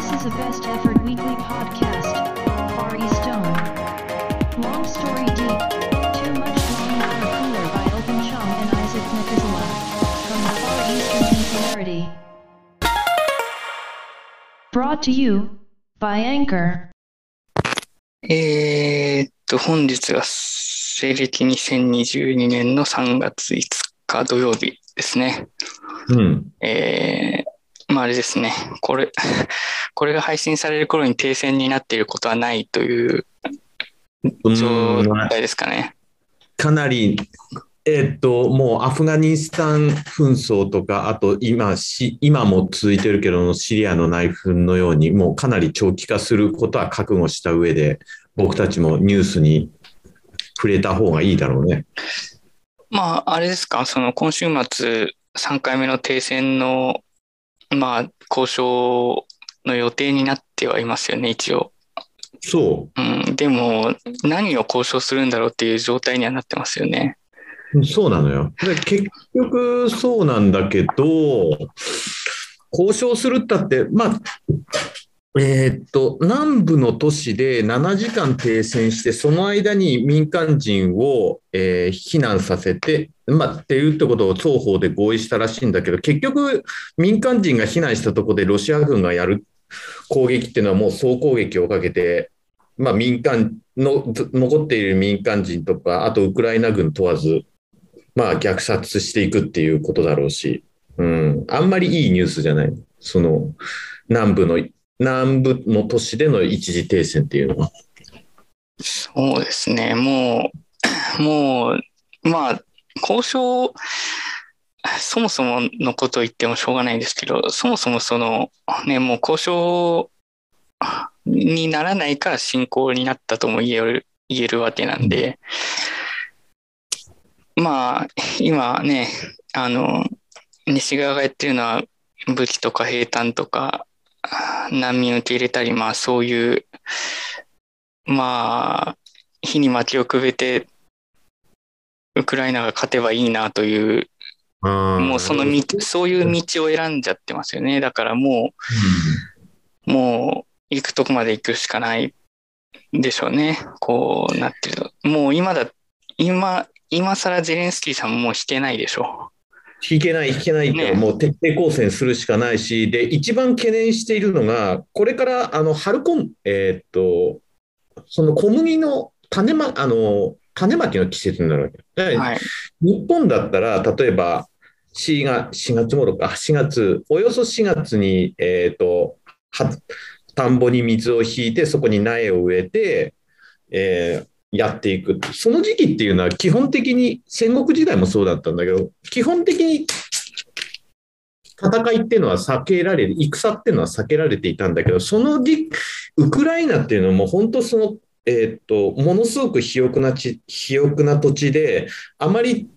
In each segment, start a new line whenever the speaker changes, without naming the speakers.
This is a best effort weekly podcast. Far East Dawn. Long story deep. Too much long water cooler by Open Chong and Isaac Methuselah. From the Far Eastern Singularity. Brought to you by Anchor.
えーっと、本日が西暦2022年の3月5日土曜日ですね。
うん。
えー、まああれですね。これ、これが配信される頃に停戦になっていることはないという
う
状
ん
態ですかね。
かなり、えーっと、もうアフガニスタン紛争とか、あと今し、今も続いてるけど、シリアの内紛のように、もうかなり長期化することは覚悟した上で、僕たちもニュースに触れた方がいいだろうね。
まああれですか、その今週末3回目の停戦の、まあ交渉の予定になってはいますよね、一応。
そ
うん、でも何を交渉するんだろうっていう状態にはなってますよね。
う、そうなのよ。で結局そうなんだけど、交渉するったって、まあ、えーっと、南部の都市で7時間停戦して、その間に民間人を、えー避難させて、まあ、っていうってことを双方で合意したらしいんだけど、結局、民間人が避難したところでロシア軍がやる攻撃っていうのはもう総攻撃をかけて、まあ、民間の、残っている民間人とか、あとウクライナ軍問わず、まあ、虐殺していくっていうことだろうし、うん、あんまりいいニュースじゃない。その、南部の、南部の都市での一時停戦っていうのは？
そうですね、もう、もう、まあ、交渉、そもそものことを言ってもしょうがないんですけど、そもそもその、ね、もう交渉にならないから侵攻になったとも言える言えるわけなんで、まあ、今ね、あの、西側がやってるのは武器とか兵隊とか難民を受け入れたり、まあそういう、まあ、火に薪をくべて、ウクライナが勝てばいいなという、もうその道、そういう道を選んじゃってますよね。だからもう、もう行くとこまで行くしかないでしょうね。こうなってると。もう今だ、今、今更ゼレンスキーさんももう引けないでしょ
引けない、引けないって、
ね
もう徹底抗戦するしかないし、で、一番懸念しているのが、これから、あの、春コン、えーっと、その小麦の種ま、あの、種まきの季節になるわけ。
はい。
日本だったら、例えば、4月、4月頃か、4月、およそ4月に、えっ、と、は、田んぼに水を引いて、そこに苗を植えて、えーやっていく。その時期っていうのは基本的に、戦国時代もそうだったんだけど、基本的に戦いっていうのは避けられる、戦っていうのは避けられていたんだけど、その時、ウクライナっていうのも本当その、えーっと、ものすごく肥沃な地、肥沃な土地で、あまり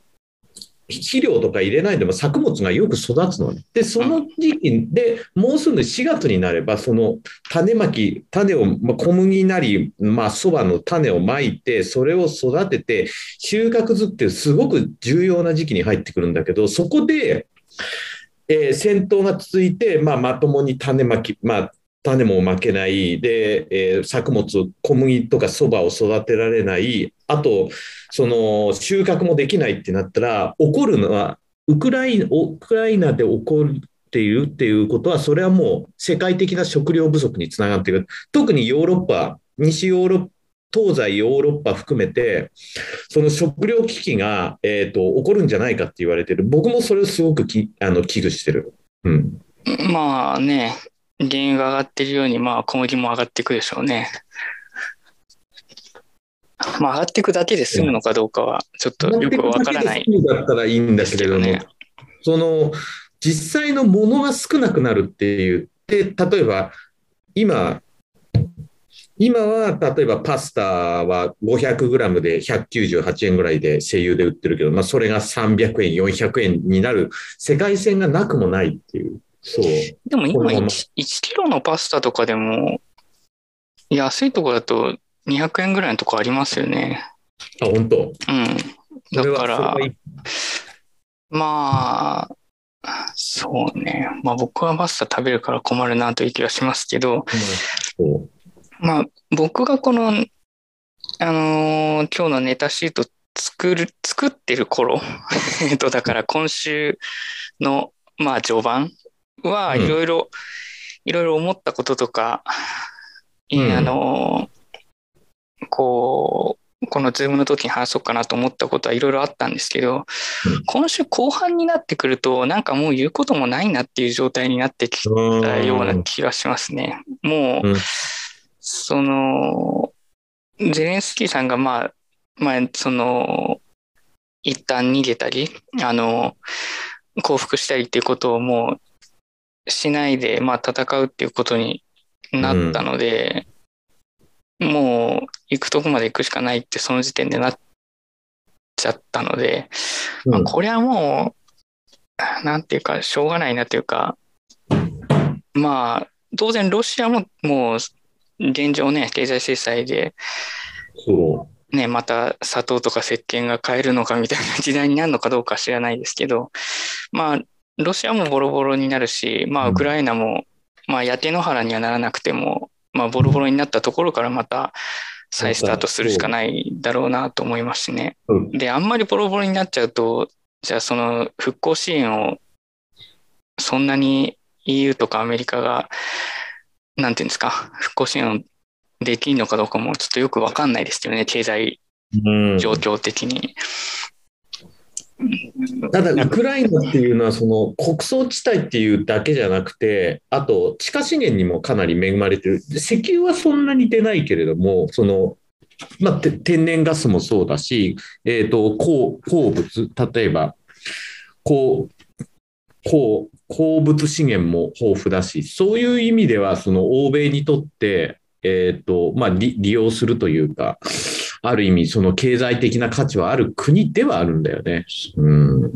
肥料とか入れないでも作物がよく育つのね。で、その時期でもうすぐ4月になれば、その種まき、種を、まあ、小麦なり、まあ、そばの種をまいて、それを育てて、収穫ずってすごく重要な時期に入ってくるんだけど、そこで、えー戦闘が続いて、まあ、まともに種まき、まあ、種もまけない、で、えー作物、小麦とかそばを育てられない、あと、その収穫もできないってなったら、起こるのは、ウクライナウクライナで起こっているっていうことは、それはもう世界的な食料不足につながっていく。特にヨーロッパ、西ヨーロッパ、東西ヨーロッパ含めて、その食料危機が、えー、と起こるんじゃないかって言われてる。僕もそれをすごくきあの危惧してる。うん。
まあね、原油が上がってるように、まあ小麦も上がっていくでしょうね。まあ上がっていくだけで済むのかどうかは、ちょっとよくわからない。
だったらいいんだけれども、
ですけどね
その実際のものが少なくなるっていう。で、例えば今、今は例えばパスタは500グラムで198円ぐらいで声優で売ってるけど、まあ、それが300円、400円になる世界線がなくもないっていう。そう。
でも今
このまま
1, 1キロのパスタとかでも、安いところだと200円ぐらいのとこありますよね。
あ、本当？
うん。だからまあ、そうね。まあ僕はパスタ食べるから困るなという気がしますけど、
そう
まあ僕がこの、あのー今日のネタシート作る、作ってる頃、えっと、だから今週の、まあ序盤は
うん
いろいろ、いろいろ思ったこととか、
うん。
あのーこう、このズームの時に話そうかなと思ったことはいろいろあったんですけど、
うん。
今週後半になってくると、なんかもう言うこともないなっていう状態になってきたような気がしますね。もう、
うん。
その、ゼレンスキーさんがまあ、まあ、その、一旦逃げたり、あの、降伏したりっていうことをもうしないで、まあ戦うっていうことになったので、もう行くとこまで行くしかないってその時点でなっちゃったので、まあ、
うん。
これはもう、なんていうか、しょうがないなというか、まあ、当然ロシアももう現状ね、経済制裁で、
そ
ね、また砂糖とか石鹸が買えるのかみたいな時代になるのかどうか知らないですけど、まあ、ロシアもボロボロになるし、まあ、
うん。
ウクライナも、まあ、焼け野原にはならなくても、まあ、ボロボロになったところからまた再スタートするしかないだろうなと思いますしね。
うん。
で、あんまりボロボロになっちゃうと、じゃあその復興支援をそんなに EU とかアメリカが、なんていうんですか、復興支援をできるのかどうかもちょっとよくわかんないですけどね、経済状況的に。
ただ、ウクライナっていうのは、その穀倉地帯っていうだけじゃなくて、あと、地下資源にもかなり恵まれてる。石油はそんなに出ないけれども、その、まあ、天然ガスもそうだし、えっ、と、鉱鉱物、例えば、鉱、鉱、鉱物資源も豊富だし、そういう意味では、その欧米にとって、えっ、と、まあ、利用するというか、ある意味、その経済的な価値はある国ではあるんだよね。うん。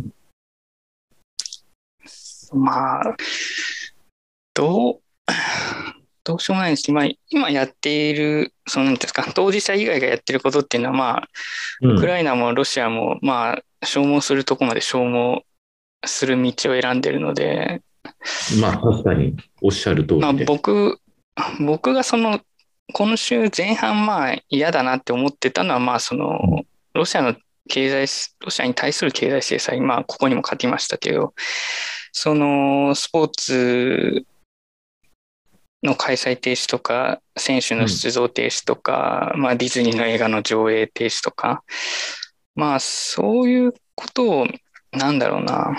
まあ、どう、どうしようもないですけど、まあ、今やっている、その、ですか、当事者以外がやってることっていうのは、まあ、
うん
ウクライナもロシアも、まあ、消耗するとこまで消耗する道を選んでるので、
まあ確かにおっしゃる通り
まあ、
で。
僕、僕がその、今週前半、まあ、嫌だなって思ってたのは、まあ、その、ロシアの経済、ロシアに対する経済制裁、まあ、ここにも書きましたけど、その、スポーツの開催停止とか、選手の出場停止とか、まあ、ディズニーの映画の上映停止とか、まあ、そういうことを、なんだろうな、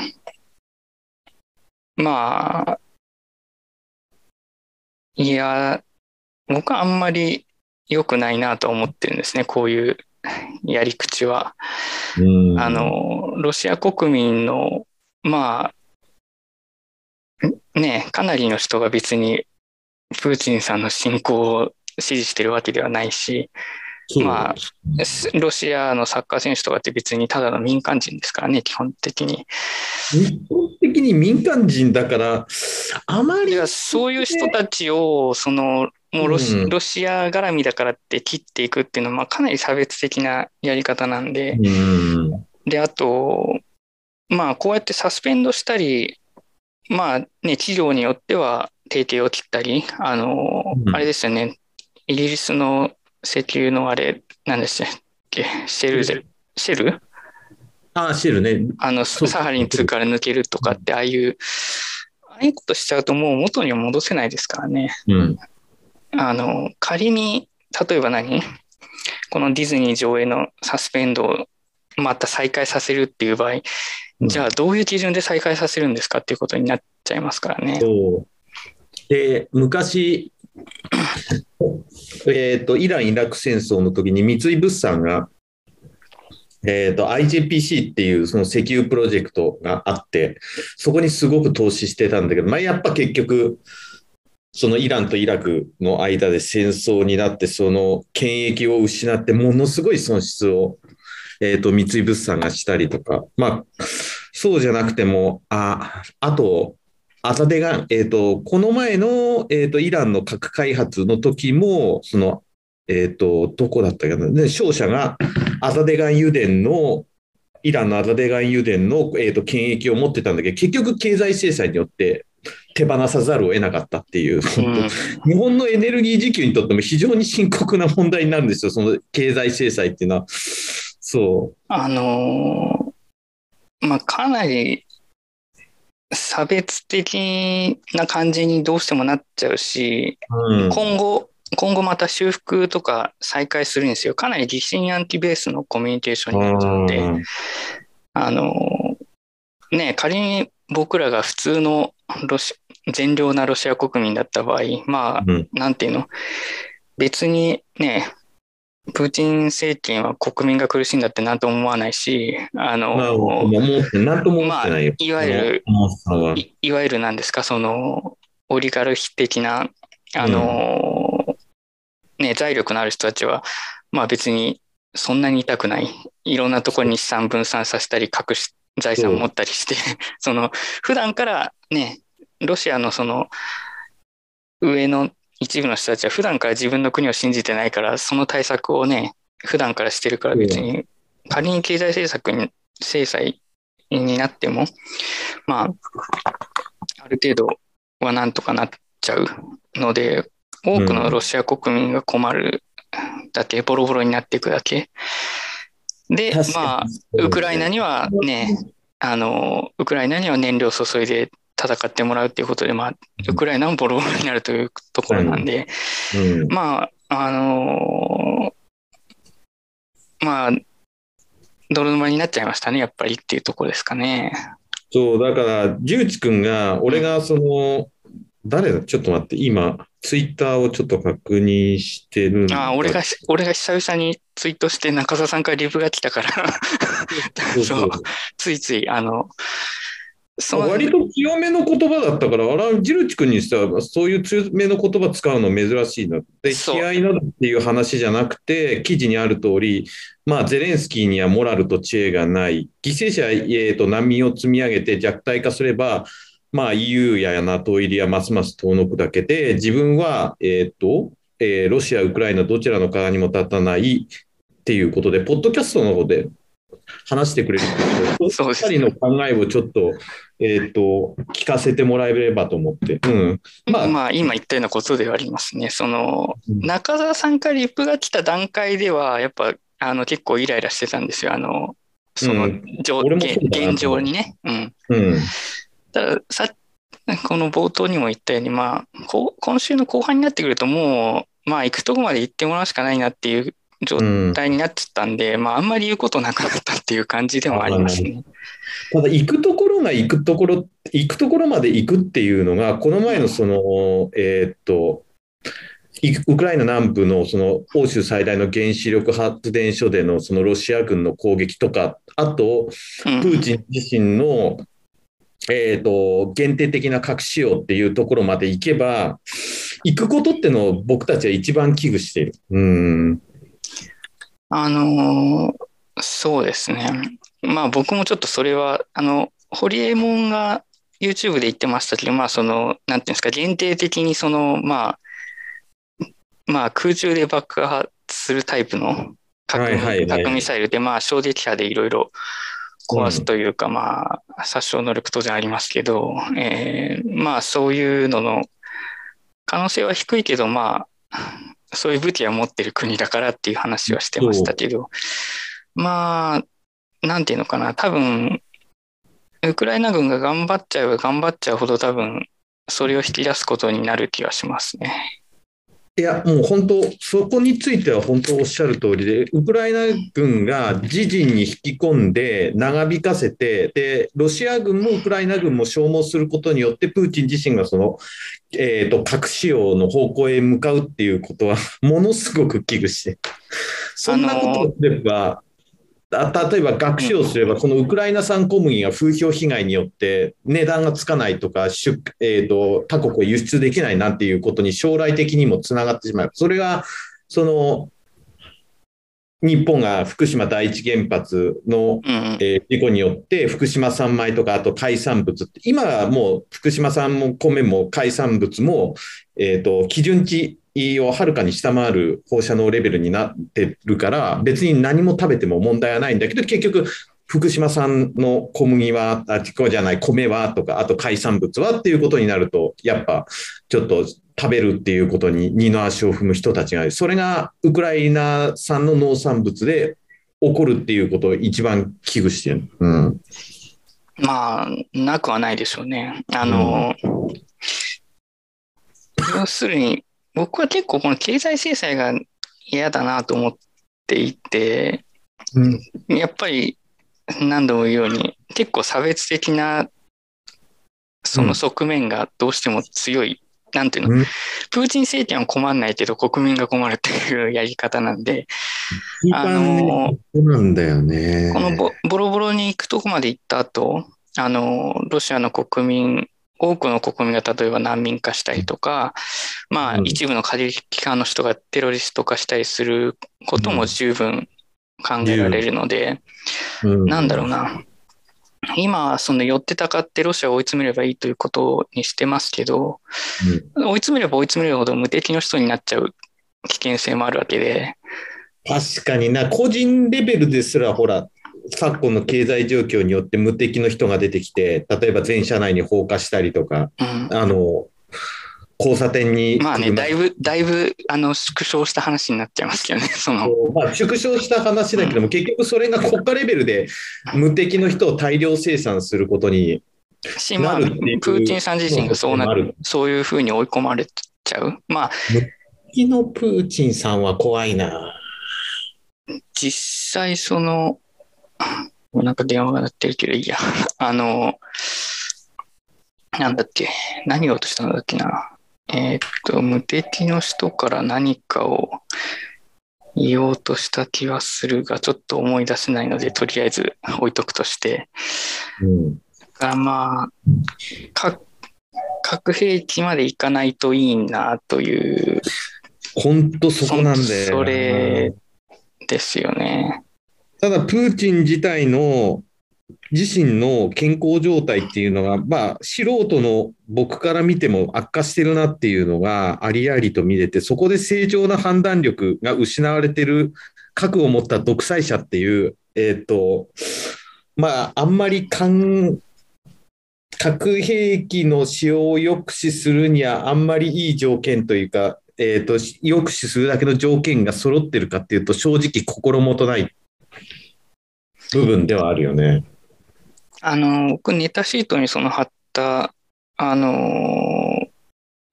まあ、いや、僕はあんまり良くないなと思ってるんですね、こういうやり口は。
うん
あ、の、ロシア国民の、まあ、んね、かなりの人が別にプーチンさんの侵攻を支持してるわけではないし、まあすロシアのサッカー選手とかって別にただの民間人ですからね、基本的に。
日本的に民間人だから、あまり
そういう人たちを、その、もうロシ,、
うん。
ロシア絡みだからって切っていくっていうのは、まあ、かなり差別的なやり方なんで、
うん、
で、あと、まあ、こうやってサスペンドしたり、まあね、企業によっては提携を切ったり、あの、
うん。
あれですよね、イギリスの石油のあれ、なんでしたっけ、シェルで、シェル。
あ、シェルね。
あの、サハリン2から抜けるとかって、ああいう、ああいうことしちゃうともう元には戻せないですからね。
うん。
あの、仮に、例えば何？このディズニー上映のサスペンドをまた再開させるっていう場合、
うん。
じゃあどういう基準で再開させるんですかっていうことになっちゃいますからね。
そう。で、昔、えっ、と、イラン・イラク戦争の時に三井物産が、えっ、と、IJPC っていうその石油プロジェクトがあって、そこにすごく投資してたんだけど、まあ、やっぱ結局、そのイランとイラクの間で戦争になって、その権益を失って、ものすごい損失を、えっ、と、三井物産がしたりとか、まあ、そうじゃなくても、あ、あと、アザデガン、えっ、と、この前の、えっ、と、イランの核開発の時も、その、えっ、と、どこだったかな、で、商社がアザデガン油田の、イランのアザデガン油田の、えーと、権益を持ってたんだけど、結局経済制裁によって手放さざるを得なかったっていう、うん、日本のエネルギー需給にとっても非常に深刻な問題になるんですよ、その経済制裁っていうのは。そう。
あのー、まあ、かなり差別的な感じにどうしてもなっちゃうし、うん、今後、今後また修復とか再開するんですよ。かなり疑心暗鬼ベースのコミュニケーションになっちゃって、あの、ね、仮に僕らが普通のロシ善良なロシア国民だった場合、まあ、うん、なんていうの、別にね、プーチン政権は国民が苦しいんだって何とも思わないし、あの、まあ、いわゆる、いいわゆるなんですか、その、オリガルヒ的な、あの、うん、ね、財力のある人たちは、まあ別にそんなに痛くない。いろんなところに資産分散させたり、隠し、財産を持ったりして、その、普段からね、ロシアのその、上の一部の人たちは普段から自分の国を信じてないから、その対策をね、普段からしてるから別に、仮に経済政策に、制裁になっても、まあ、ある程度はなんとかなっちゃうので、多くのロシア国民が困るだけ、ボロボロになっていくだけ。で、まあ、ウクライナにはね、あの、ウクライナには燃料を注いで戦ってもらうっていうことで、まあ、ウクライナもボロボロになるというところなんで、うん、まあ、あのー、まあ、泥沼になっちゃいましたね、やっぱりっていうところですかね。
そう、だから、重地君が、俺がその、誰だちょっと待って、今、ツイッターをちょっと確認してる
ああ、俺が、俺が久々にツイートして中澤さんからリプが来たから。そう、ついつい、あの、
割と強めの言葉だったから、あら、ジルチ君にしては、そういう強めの言葉使うの珍しいな。で、悲哀などっていう話じゃなくて、記事にある通り、まあ、ゼレンスキーにはモラルと知恵がない。犠牲者、えー、と難民を積み上げて弱体化すれば、まあ、EU や NATO 入りはますます遠のくだけで、自分は、えっ、ー、と、えー、ロシア、ウクライナどちらの側にも立たないっていうことで、ポッドキャストの方で話してくれるんですけど、2人の考えをちょっと、えっ、ー、と、聞かせてもらえればと思って。うん。
まあ、まあ、今言ったようなことではありますね。その、中澤さんからリップが来た段階では、やっぱ、あの、結構イライラしてたんですよ。あの、その、うん、現状にね。うん。うん。ださこの冒頭にも言ったように、まあ、今週の後半になってくると、もう、まあ、行くとこまで行ってもらうしかないなっていう状態になっちゃったんで、うん、まあ、あんまり言うことなくなったっていう感じでもありますね。
ただ、行くところが行くところ、行くところまで行くっていうのが、この前のその、えー、っと、ウクライナ南部のその欧州最大の原子力発電所でのそのロシア軍の攻撃とか、あと、プーチン自身の、えーと、限定的な核使用っていうところまで行けば、行くことってのを僕たちは一番危惧している。うん
あのー、そうですね。まあ僕もちょっとそれは、あの、ホリエモンが YouTube で言ってましたけど、まあその、なんていうんですか、限定的にその、まあ、まあ空中で爆発するタイプの核,、核ミサイルで、まあ衝撃波でいろいろ壊すというか、うん、まあ殺傷能力当然ありますけど、えー、まあそういうのの可能性は低いけど、まあ、そういう武器は持ってる国だからっていう話はしてましたけど、まあ、なんていうのかな、多分、ウクライナ軍が頑張っちゃえば頑張っちゃうほど多分、それを引き出すことになる気はしますね。
いや、もう本当、そこについては本当おっしゃる通りで、ウクライナ軍が自陣に引き込んで、長引かせて、で、ロシア軍もウクライナ軍も消耗することによって、プーチン自身がその、えっ、ー、と、核使用の方向へ向かうっていうことは、ものすごく危惧して。そんなことをすれば、例えば学習をすれば、このウクライナ産小麦が風評被害によって値段がつかないとか、えーと、他国へ輸出できないなんていうことに将来的にもつながってしまう。それが、その、日本が福島第一原発の、え事故によって、福島産米とか、あと海産物って、今はもう福島産も米も海産物も、えっ、と、基準値をはるかに下回る放射能レベルになってるから、別に何も食べても問題はないんだけど、結局、福島産の小麦は、あ、こじゃない、米はとか、あと海産物はっていうことになると、やっぱちょっと食べるっていうことに二の足を踏む人たちがいる。それがウクライナ産の農産物で起こるっていうことを一番危惧してる。うん。
まあ、なくはないでしょうね。あの、うん、要するに、僕は結構この経済制裁が嫌だなと思っていて、うん、やっぱり何度も言うように、結構差別的なその側面がどうしても強い、うん、なんていうの、うん、プーチン政権は困んないけど国民が困るっていうやり方なんで、
あの、なんだよね。
このボボロボロに行くとこまで行った後、あの、ロシアの国民、多くの国民が例えば難民化したりとか、まあ、一部の過激機関の人がテロリスト化したりすることも十分考えられるので、なんだろうな。今、その寄ってたかってロシアを追い詰めればいいということにしてますけど、うん、追い詰めれば追い詰めるほど無敵の人になっちゃう危険性もあるわけで。
確かにな、個人レベルですら、ほら、昨今の経済状況によって無敵の人が出てきて、例えば全社内に放火したりとか、うん、あの交差点に。
まあね、だいぶ、だいぶ、あの、縮小した話になっちゃいますけどね、その。
まあ、縮小した話だけども、結局それが国家レベルで無敵の人を大量生産することに
なるっていう。プーチンさん自身がそうなる、そういうふうに追い込まれちゃう。まあ。
無敵のプーチンさんは怖いな。
実際、その、もうなんか電話が鳴ってるけどいいや。あの、なんだっけ、何を落としたんだっけな。えー、っと、無敵の人から何かを言おうとした気はするが、ちょっと思い出せないので、とりあえず置いとくとして。うん、だからまあ、核兵器までいかないといいなという。
本当そこなんで。
それですよね。
ただ、プーチン自体の自身の健康状態っていうのが、まあ、素人の僕から見ても悪化してるなっていうのがありありと見れて、そこで正常な判断力が失われてる核を持った独裁者っていう、えっ、ー、と、まあ、あんまり核兵器の使用を抑止するにはあんまりいい条件というか、えっ、ー、と、抑止するだけの条件が揃ってるかっていうと、正直心もとない。部分ではあるよね。
あの、僕、ネタシートにその貼った、あの、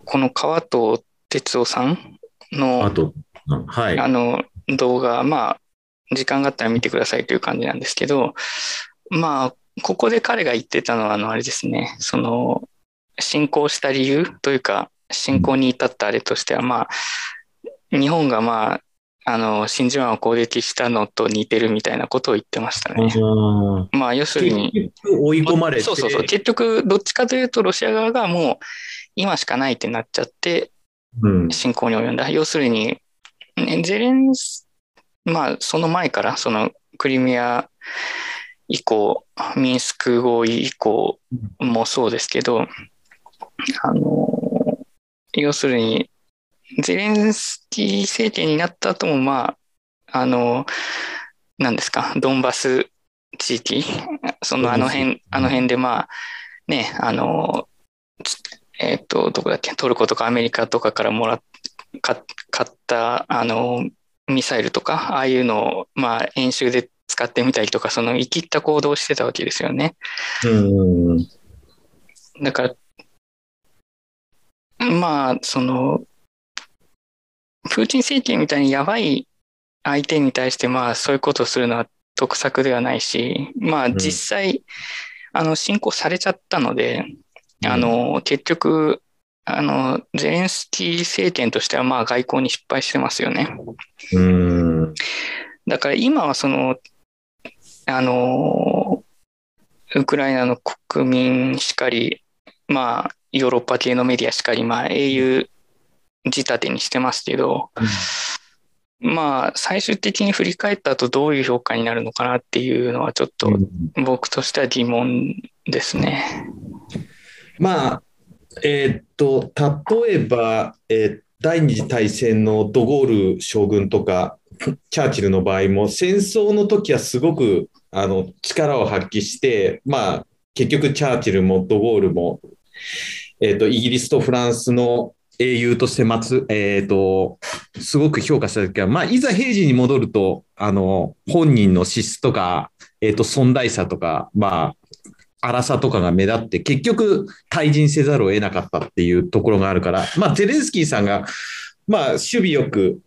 この川藤哲夫さんの、
あと、はい。
あの、動画、まあ、時間があったら見てくださいという感じなんですけど、まあ、ここで彼が言ってたのは、あの、あれですね、その、侵攻した理由というか、侵攻に至ったあれとしては、まあ、日本がまあ、あの、真珠湾を攻撃したのと似てるみたいなことを言ってましたね。まあ、要するに。
追い込まれて。
そうそうそう。結局、どっちかというと、ロシア側がもう、今しかないってなっちゃって、侵攻に及んだ。うん、要するに、ゼレンス、まあ、その前から、その、クリミア以降、ミンスク合意以降もそうですけど、あの、要するに、ゼレンスキー政権になった後も、まあ、あの、何ですか、ドンバス地域、そのあの辺、あの辺で、まあ、ね、あの、えっ、ー、と、どこだっけ、トルコとかアメリカとかからもらっ、買った、あの、ミサイルとか、ああいうのを、まあ、演習で使ってみたりとか、その生きった行動をしてたわけですよね。うん。だから、まあ、その、プーチン政権みたいにやばい相手に対して、まあ、そういうことをするのは得策ではないし、まあ、実際、うん、あの、侵攻されちゃったので、うん、あの、結局、あの、ゼレンスキー政権としては、まあ、外交に失敗してますよね。うん。だから今は、その、あの、ウクライナの国民しかり、まあ、ヨーロッパ系のメディアしかり、まあ、英雄仕立てにしてますけど、うん、まあ、最終的に振り返った後どういう評価になるのかなっていうのはちょっと僕としては疑問ですね。
まあ、えー、っと、例えば、えー、第二次大戦のドゴール将軍とか、チャーチルの場合も戦争の時はすごくあの力を発揮して、まあ、結局チャーチルもドゴールも、えーと、イギリスとフランスの英雄として待つ、えーと、すごく評価した時は、まあ、いざ平時に戻るとあの本人の資質とか、えーと、尊大さとか、まあ、荒さとかが目立って、結局、退陣せざるを得なかったっていうところがあるから、まあ、ゼレンスキーさんが、まあ、守備よく、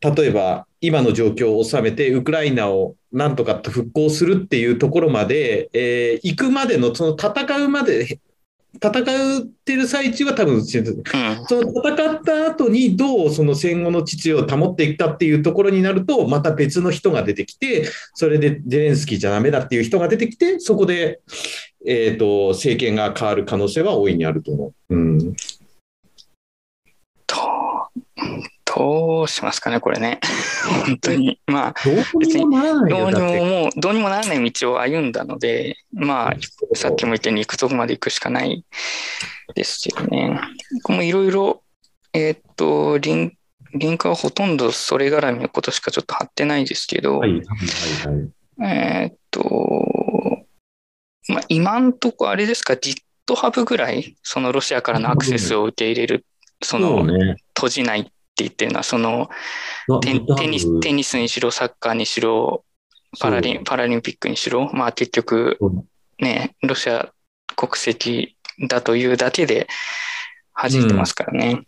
例えば今の状況を収めて、ウクライナをなんとか復興するっていうところまで、えー、行くまでの、その戦うまで、戦ってる最中は多分、うん、その戦った後にどうその戦後の秩序を保っていくかっていうところになると、また別の人が出てきて、それでゼレンスキーじゃだめだっていう人が出てきて、そこで、えーと、政権が変わる可能性は大いにあると思う。うん
どうしますかね、これね。本当に。まあ、
別に、どう
にももう、どうにもならない道を歩んだので、まあ、さっきも言ったように行くとこまで行くしかないですけどね。こもいろいろ、えー、っと、リンリンクはほとんどそれ絡みのことしかちょっと貼ってないですけど、はいはいはい、えー、っと、まあ、今んとこあれですか、GitHub ぐらい、そのロシアからのアクセスを受け入れる、その、閉じないって言ってるのは、そのテテニステニスにしろ、サッカーにしろ、パラリンパラリンピックにしろ、まあ結局、ね、ロシア国籍だというだけで弾いてますからね。うん、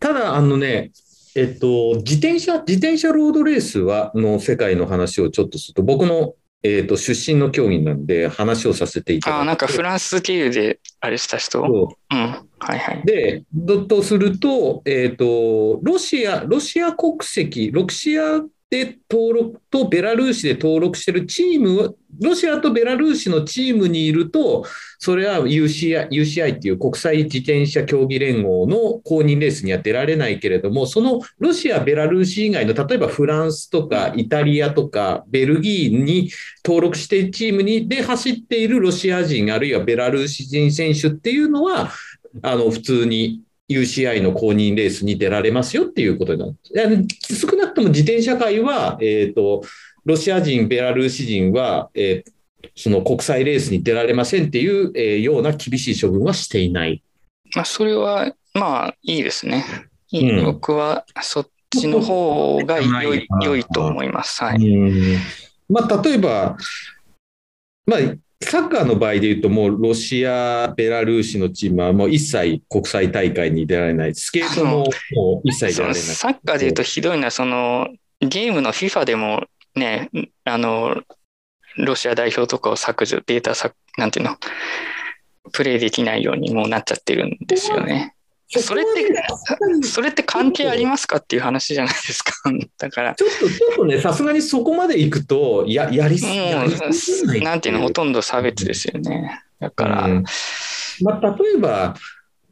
ただ、あのね、えっと、自転車、自転車ロードレースは、の世界の話をちょっとすると、僕のえーと、出身の競技なんで話をさせていただいて。
あなんかフランス経由であれした人？う、うん。はいはい、
で、とすると,、えーと、ロシア、ロシア国籍、ロシアで登録とベラルーシで登録してるチーム、ロシアとベラルーシのチームにいると、それは UCI, UCI っていう国際自転車競技連合の公認レースには出られないけれども、そのロシア、ベラルーシ以外の、例えばフランスとかイタリアとかベルギーに登録しているチームにで走っているロシア人、あるいはベラルーシ人選手っていうのは、あの普通に UCI の公認レースに出られますよっていうことになる。少なくとも自転車界は、えっ、ー、と、ロシア人、ベラルーシ人は、えー、その国際レースに出られませんっていう、えー、ような厳しい処分はしていない。
まあ、それは、まあ、いいですね。うん、僕はそっちの方が良い良いと思います。はい。
まあ、例えば、まあ、サッカーの場合で言うと、もうロシア、ベラルーシのチームはもう一切国際大会に出られない、スケートももう一切出られない。
サッカーで言うとひどいのは、そのゲームの FIFA でもね、あの、ロシア代表とかを削除、データ削、なんていうの、プレイできないようにもうなっちゃってるんですよね。それって、それって関係ありますかっていう話じゃないですか。だから。
ちょっと、ちょっとね、さすがにそこまでいくと、や、やりすぎ、
うん、なんていうの、ほとんど差別ですよね。だから。うん、
まあ、例えば、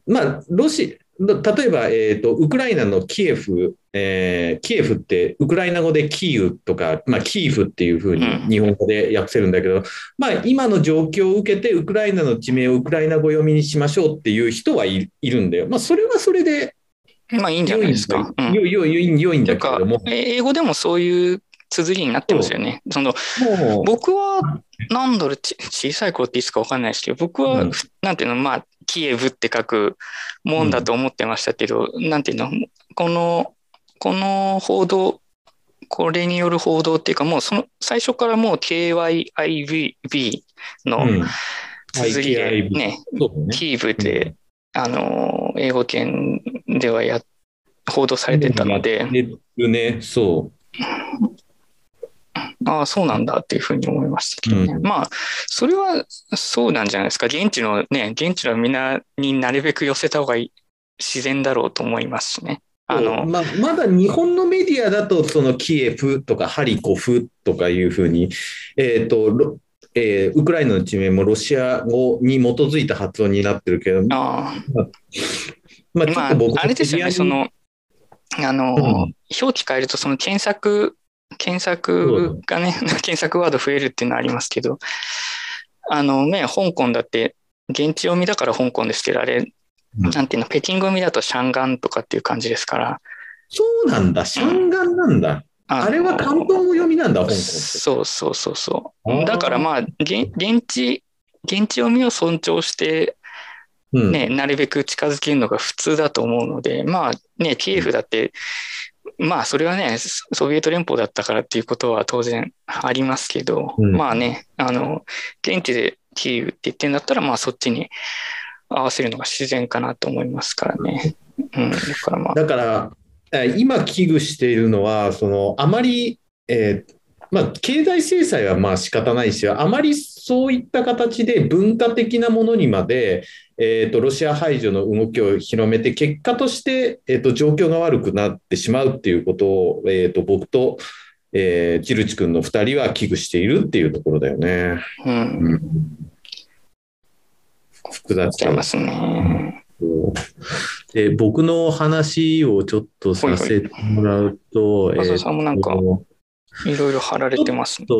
まあ、ロシ、例えば、えーと、ウクライナのキエフ、えー、キエフってウクライナ語でキーウとか、まあ、キーフっていうふうに日本語で訳せるんだけど、うん、まあ、今の状況を受けてウクライナの地名をウクライナ語読みにしましょうっていう人はいるんだよ。まあ、それはそれで
まあいいんじゃないですか。
良い良い良いんだけども。
英語でもそういう綴りになってますよね。その僕は何だろう小さい頃っていつか分かんないですけど僕は、うん、なんていうのまあキエブって書くもんだと思ってましたけど、うん、なんていうのこのこの報道これによる報道っていうかもうその最初からもう KYIB の綴りでね、うん、キーブで、あの英語圏ではや報道されてたので。
ね、そう
ああ、そうなんだっていうふうに思いましたけどね。うん、まあ、それはそうなんじゃないですか。現地のね、現地のみんなになるべく寄せた方がいい自然だろうと思いますしね。あの
ままだ日本のメディアだと、そのキエフとかハリコフとかいうふうに、えっ、ー、と、えー、ウクライナの地名もロシア語に基づいた発音になってるけど、あ
まあ、まあ、あれですよね、その、あの、うん、表記変えると、その検索検索がね、検索ワード増えるっていうのはありますけど、あのね、香港だって、現地読みだから香港ですけど、あれ、うん、なんていうの、北京組だとシャンガンとかっていう感じですから。
そうなんだ、シャンガンなんだ。あれは関東読みなんだ、香港
そうそうそうそう。だからまあ、現地、現地読みを尊重して、ね、うん、なるべく近づけるのが普通だと思うので、まあね、キエフだって、まあそれはね、ソビエト連邦だったからっていうことは当然ありますけど、うん、まあね、あの、現地でキーウって言ってんだったら、まあそっちに合わせるのが自然かなと思いますからね。うん、だからまあ。
だから、今危惧しているのは、そのあまり、えーまあ、経済制裁はまあ仕方ないし、あまりそういった形で文化的なものにまで、えーと、ロシア排除の動きを広めて、結果として、えーと、状況が悪くなってしまうっていうことを、えーと、僕と、えー、ジルチ君の2人は危惧しているっていうところだよね。うん、うん、複雑
ちゃいますね。
で僕の話をちょっとさせてもらうと、
はいはい、えー、さんもなんか、いろいろ貼られてます
ね。ち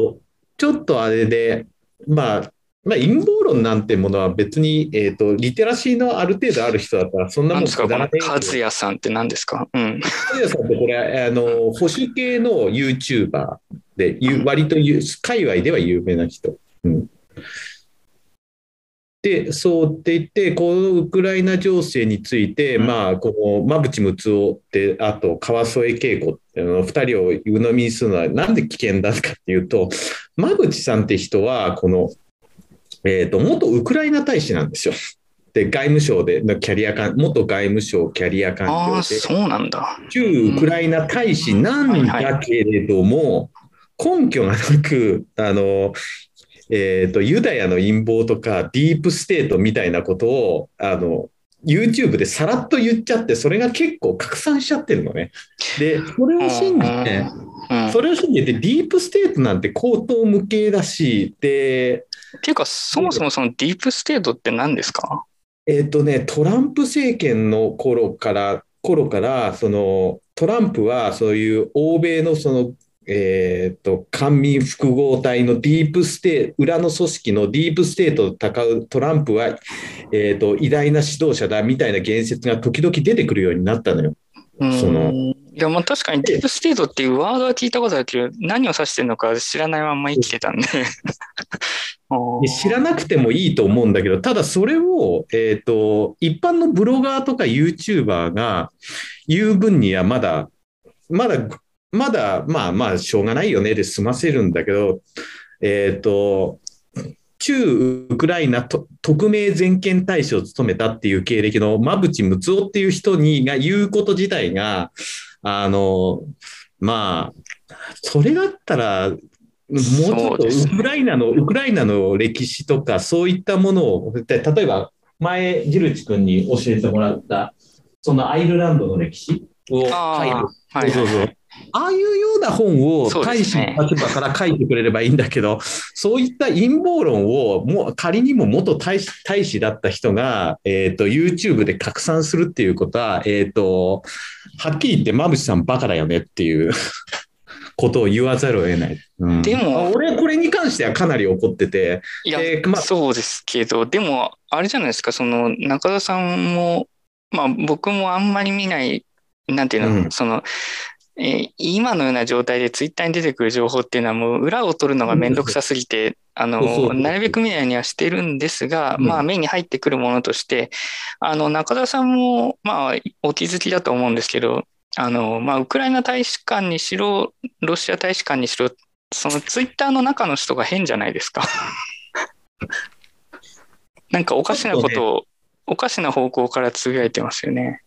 ょっと、あれで、まあ、まあ、陰謀論なんてものは別に、えっ、ー、と、リテラシーのある程度ある人だったら、そんなもん
くだらない。和也さんって何ですか？うん。
和也さんってこれ、あの、保守系の YouTuber で、割と界隈では有名な人。うん。で、そうって言って、このウクライナ情勢について、うん、まあ、この馬淵睦夫って、あと川添恵子っていうの2人を鵜呑みにするのは、なんで危険だかっていうと、馬淵さんって人は、この、えっ、ー、と、元ウクライナ大使なんですよ。で、外務省でのキャリア官、元外務省キャリア官僚で、
そうなんだ。
旧ウクライナ大使なんだけれども、根拠がなく、あの、えーと、ユダヤの陰謀とかディープステートみたいなことをあの YouTube でさらっと言っちゃってそれが結構拡散しちゃってるのね。でそれを信じて、それを信じてディープステートなんて荒唐無稽だしで
っていうかそもそもそのディープステートって何ですか？
えっ、ー、とねトランプ政権の頃から頃からそのトランプはそういう欧米のそのえーと、官民複合体のディープステ裏の組織のディープステートと戦うトランプは、えーと、偉大な指導者だみたいな言説が時々出てくるようになったのよ。
そのいやまあ確かにディープステートっていうワードは聞いたことあるけど、何を指してるのか知らないまま生きてたんで
知らなくてもいいと思うんだけど、ただそれを、えーと一般のブロガーとか YouTuber が言う分にはまだ、まだまだ、まあまあ、しょうがないよねで済ませるんだけど、えっ、ー、と、駐ウクライナ特命全権大使を務めたっていう経歴の馬淵睦夫っていう人にが言うこと自体が、あの、まあ、それだったら、もうちょっとウクライナの、ウクライナの歴史とか、そういったものを、例えば、前、ジルチ君に教えてもらった、そのアイルランドの歴史を書いて、はい、そうそう。ああいうような本を大使の立場から書いてくれればいいんだけど、そう、ね,、いった陰謀論をもう仮にも元大使大使だった人が、えーと、YouTube で拡散するっていうことは、えーと、はっきり言って馬淵さんバカだよねっていうことを言わざるを得ない。うん、でも、俺これに関してはかなり怒ってて。
いや、えー、まあ、そうですけど、でも、あれじゃないですか、その中田さんも、まあ僕もあんまり見ない、なんていうの、うん、その、えー、今のような状態でツイッターに出てくる情報っていうのはもう裏を取るのがめんどくさすぎて、あの、なるべく見ないようにはしてるんですが、まあ目に入ってくるものとして、あの、中田さんも、まあお気づきだと思うんですけど、あの、まあウクライナ大使館にしろ、ロシア大使館にしろ、そのツイッターの中の人が変じゃないですか。なんかおかしなことを、おかしな方向からつぶやいてますよね。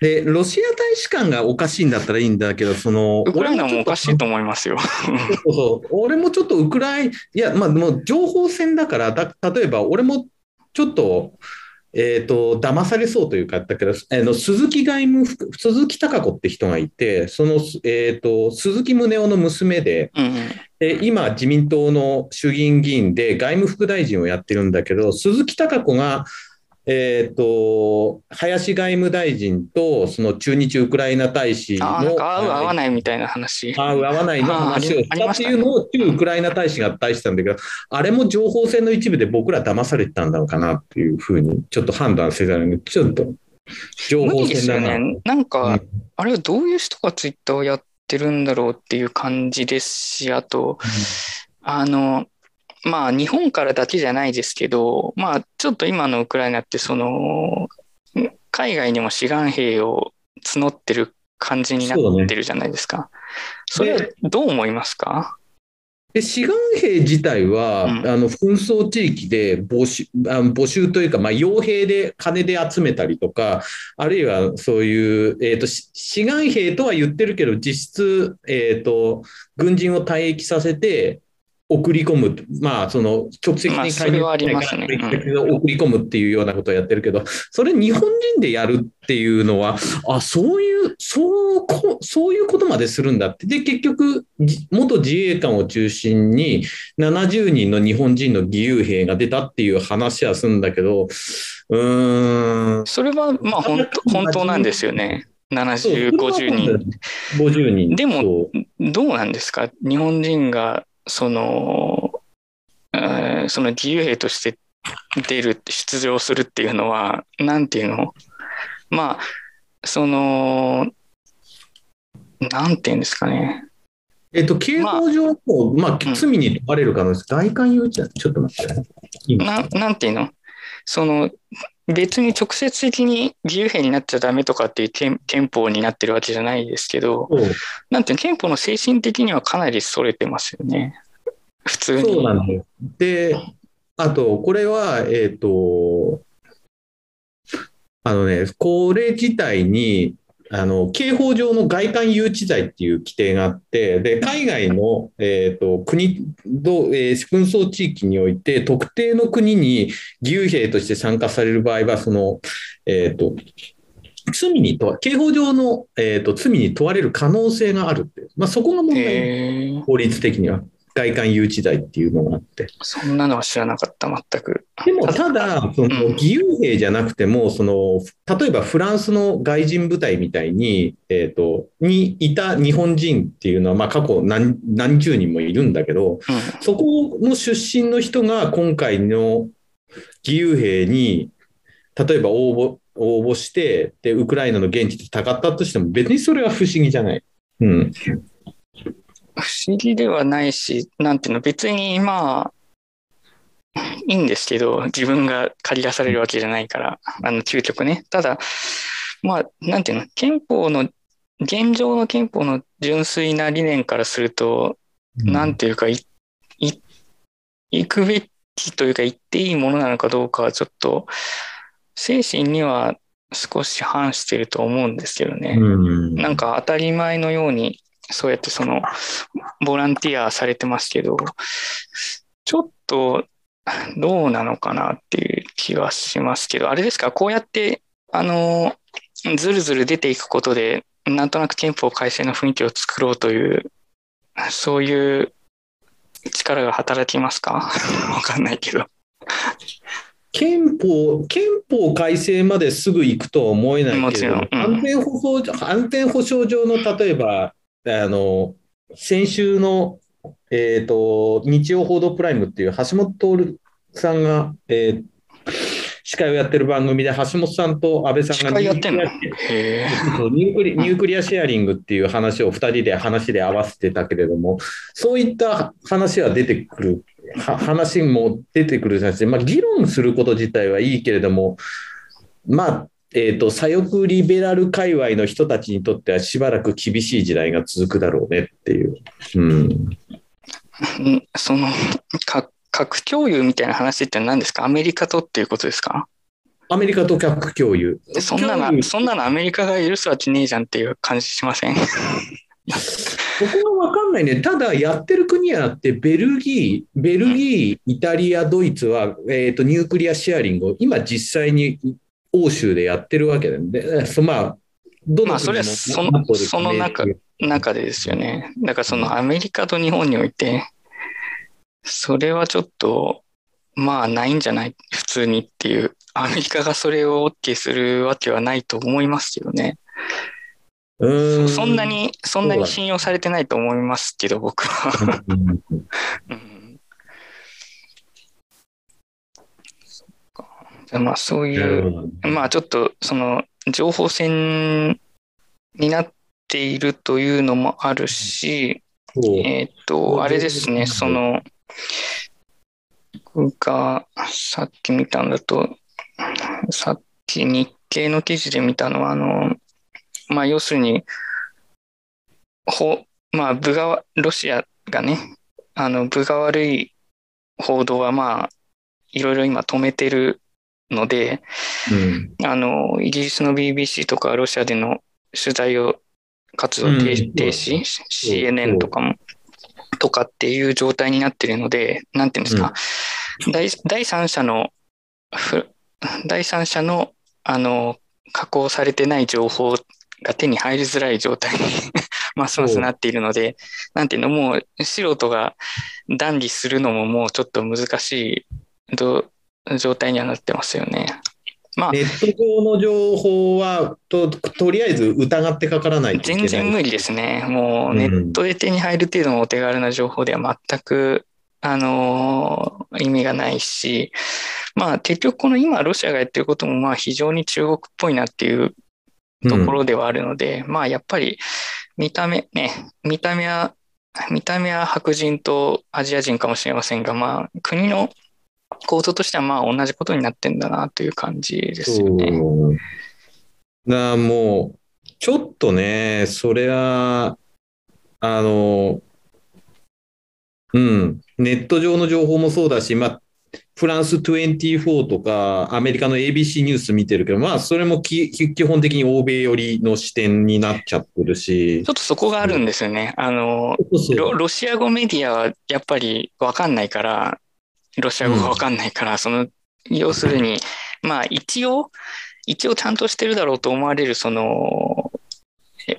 で、ロシア大使館がおかしいんだったらいいんだけど、その、
ウクライナもおかしいと思いますよ。
そうそう俺もちょっとウクライナ、いや、まあ、もう情報戦だからだ、例えば俺もちょっと、えっ、ー、と、騙されそうというか、だけど、あの鈴木外務鈴木貴子って人がいて、その、えっ、ー、と、鈴木宗男の娘で、うんうん、で、今、自民党の衆議院議員で外務副大臣をやってるんだけど、鈴木貴子が、えっ、ー、と、林外務大臣と、その中日ウクライナ大使の。
合う、合わないみたいな話。
合う、合わないの話をしたっていうのを、中ウクライナ大使が大したんだけど、あれも情報戦の一部で僕ら騙されてたんだろうかなっていうふうに、ちょっと判断せざるをちょっと、
情報戦だな。ね、なんか、うん、あれはどういう人がツイッターをやっててるんだろうっていう感じですし、あと、あの、まあ日本からだけじゃないですけど、まあちょっと今のウクライナってその、海外にも志願兵を募ってる感じになってるじゃないですか。そ,、れはどう思いますか？
で志願兵自体は、うん、あの紛争地域で募集あ募集というか、まあ、傭兵で金で集めたりとか、あるいはそういう、えーと、志願兵とは言ってるけど、実質、えーと軍人を退役させて、送り込む、まあ、その直接に
介入しないから、
送り込むっていうようなことをやってるけど、それ日本人でやるっていうのは、あ、そういう、そうこ、そういうことまでするんだって。で、結局、元自衛官を中心に70人の日本人の義勇兵が出たっていう話はするんだけど、うん。
それは、まあ本当、本当なんですよね。70、50人。
50人。
でも、どうなんですか？日本人がその、えー、その義勇兵として出る、出場するっていうのは、なんていうの？まあ、その、なんていうんですかね。
えっと、刑法上も、まあ、まあ、罪に問われる可能性、うん、外観誘致ちょっと待って。
ななんていうの？その、別に直接的に義勇兵になっちゃダメとかっていう憲法になってるわけじゃないですけど、なんていう憲法の精神的にはかなりそれてますよね。普通に。
そうなんです。で、あと、これは、えっ、ー、と、あのね、これ自体に、あの刑法上の外観誘致罪っていう規定があって、で海外の、えーと、国の、えー、紛争地域において、特定の国に義勇兵として参加される場合は、その、えっ、ー、と、罪に問わ、刑法上の、えーと、罪に問われる可能性があるって、まあ、そこが問題、法律的には。外観誘致罪っていうのがあって。
そんなのは知らなかった、全く。
でも、ただ、その義勇兵じゃなくても、その、例えばフランスの外人部隊みたいに、えっ、ー、と、にいた日本人っていうのは、まあ、過去何何十人もいるんだけど、うん、そこの出身の人が今回の義勇兵に、例えば応募、応募して、で、ウクライナの現地で戦ったとしても、別にそれは不思議じゃない。うん。
不思議ではないし、なんていうの、別にまあ、いいんですけど、自分が借り出されるわけじゃないから、あの、究極ね。ただ、まあ、なんていうの、憲法の、現状の憲法の純粋な理念からすると、うん、なんていうか、い、い、行くべきというか、行っていいものなのかどうかはちょっと、精神には少し反してると思うんですけどね。うん、なんか当たり前のようにそうやってその、ボランティアされてますけど、ちょっと、どうなのかなっていう気はしますけど、あれですか、こうやって、あの、ずるずる出ていくことで、なんとなく憲法改正の雰囲気を作ろうという、そういう力が働きますか？わかんないけど。
憲法、憲法改正まですぐ行くとは思えないけど、うん、安全保障安全保障上の例えばあの、先週の、えっ、ー、と、日曜報道プライムっていう橋下徹さんが、えー、司会をやってる番組で橋下さんと安倍さんがニュークリアニュークリアシェアリングっていう話を2人で話で合わせてたけれども、そういった話は出てくる、話も出てくるじゃなくて、まあ、議論すること自体はいいけれども、まあ、えーと、左翼リベラル界隈の人たちにとってはしばらく厳しい時代が続くだろうねっていう。うん、
その核共有みたいな話って何ですか？アメリカとっていうことですか？
アメリカと核共有。
そんなの、そんなのアメリカが許すわけねえじゃんっていう感じしません？
僕は分かんないね。ただ、やってる国はあって、ベルギー、ベルギー、イタリア、ドイツは、えーとニュークリアシェアリングを今実際に欧州でやってるわけで、そまあ、
どのまあ、それはそのその中中でですよね。だからそのアメリカと日本において、それはちょっと、まあないんじゃない？普通にっていう。アメリカがそれを OK するわけはないと思いますけどね。
うん
そんなに、そんなに信用されてないと思いますけど、僕は。うん まあそういう、まあちょっとその情報戦になっているというのもあるし、えっ、と、あれですね、その、僕がさっき見たんだと、さっき日経の記事で見たのは、あの、まあ、要するに、ほ、まあ、部が、ロシアがね、あの、部が悪い報道は、まあ、いろいろ今止めてるので、うん、あの、イギリスの BBC とかロシアでの取材を活動停止、停止、CNN とかも、とかっていう状態になってるので、なんていうんですか、うん、第第三者の、第三者の、あの、加工されてない情報が手に入りづらい状態に ますますなっているので、なんていうの、もう素人が談義するのももうちょっと難しい状態にはなってますよね。
まあ、ネット上の情報はと、とりあえず疑ってかからない
全然無理ですね。もうネットで手に入る程度のお手軽な情報では全く、あのー、意味がないし、まあ結局この今ロシアがやってることもまあ非常に中国っぽいなっていうところではあるので、うん、まあやっぱり見た目ね、見た目は、見た目は白人とアジア人かもしれませんが、まあ国の構造としてはまあ同じことになってんだなという感じですよね。
だもう、ちょっとね、それは、あの、うん、ネット上の情報もそうだし、まあ、フランス24とか、アメリカの ABC ニュース見てるけど、まあ、それも基本的に欧米寄りの視点になっちゃってるし。
ちょっとそこがあるんですよね。あのロシア語メディアはやっぱりわかんないから、ロシア語がわかんないから、うん、その、要するに、まあ一応、一応ちゃんとしてるだろうと思われる、その、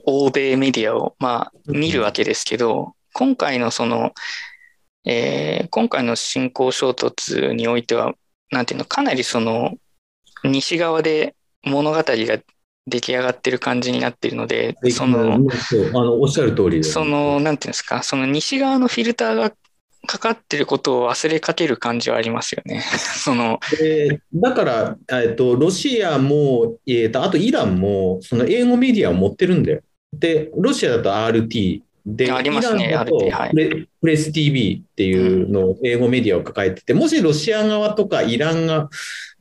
欧米メディアを、まあ見るわけですけど、今回のその、えー、今回の侵攻衝突においては、なんていうの、かなりその、西側で物語が出来上がってる感じになっているので、その、あ
のおっしゃる通り
その、なんていうんですか、その西側のフィルターがかかってることを忘れかける感じはありますよね。その
えー、だから、えーと、ロシアも、えーと、あとイランもその英語メディアを持ってるんだよ。で、ロシアだと RT で、
ありますね、イランだと
プレ,、プレス TV っていうのを英語メディアを抱えてて、もしロシア側とかイランが、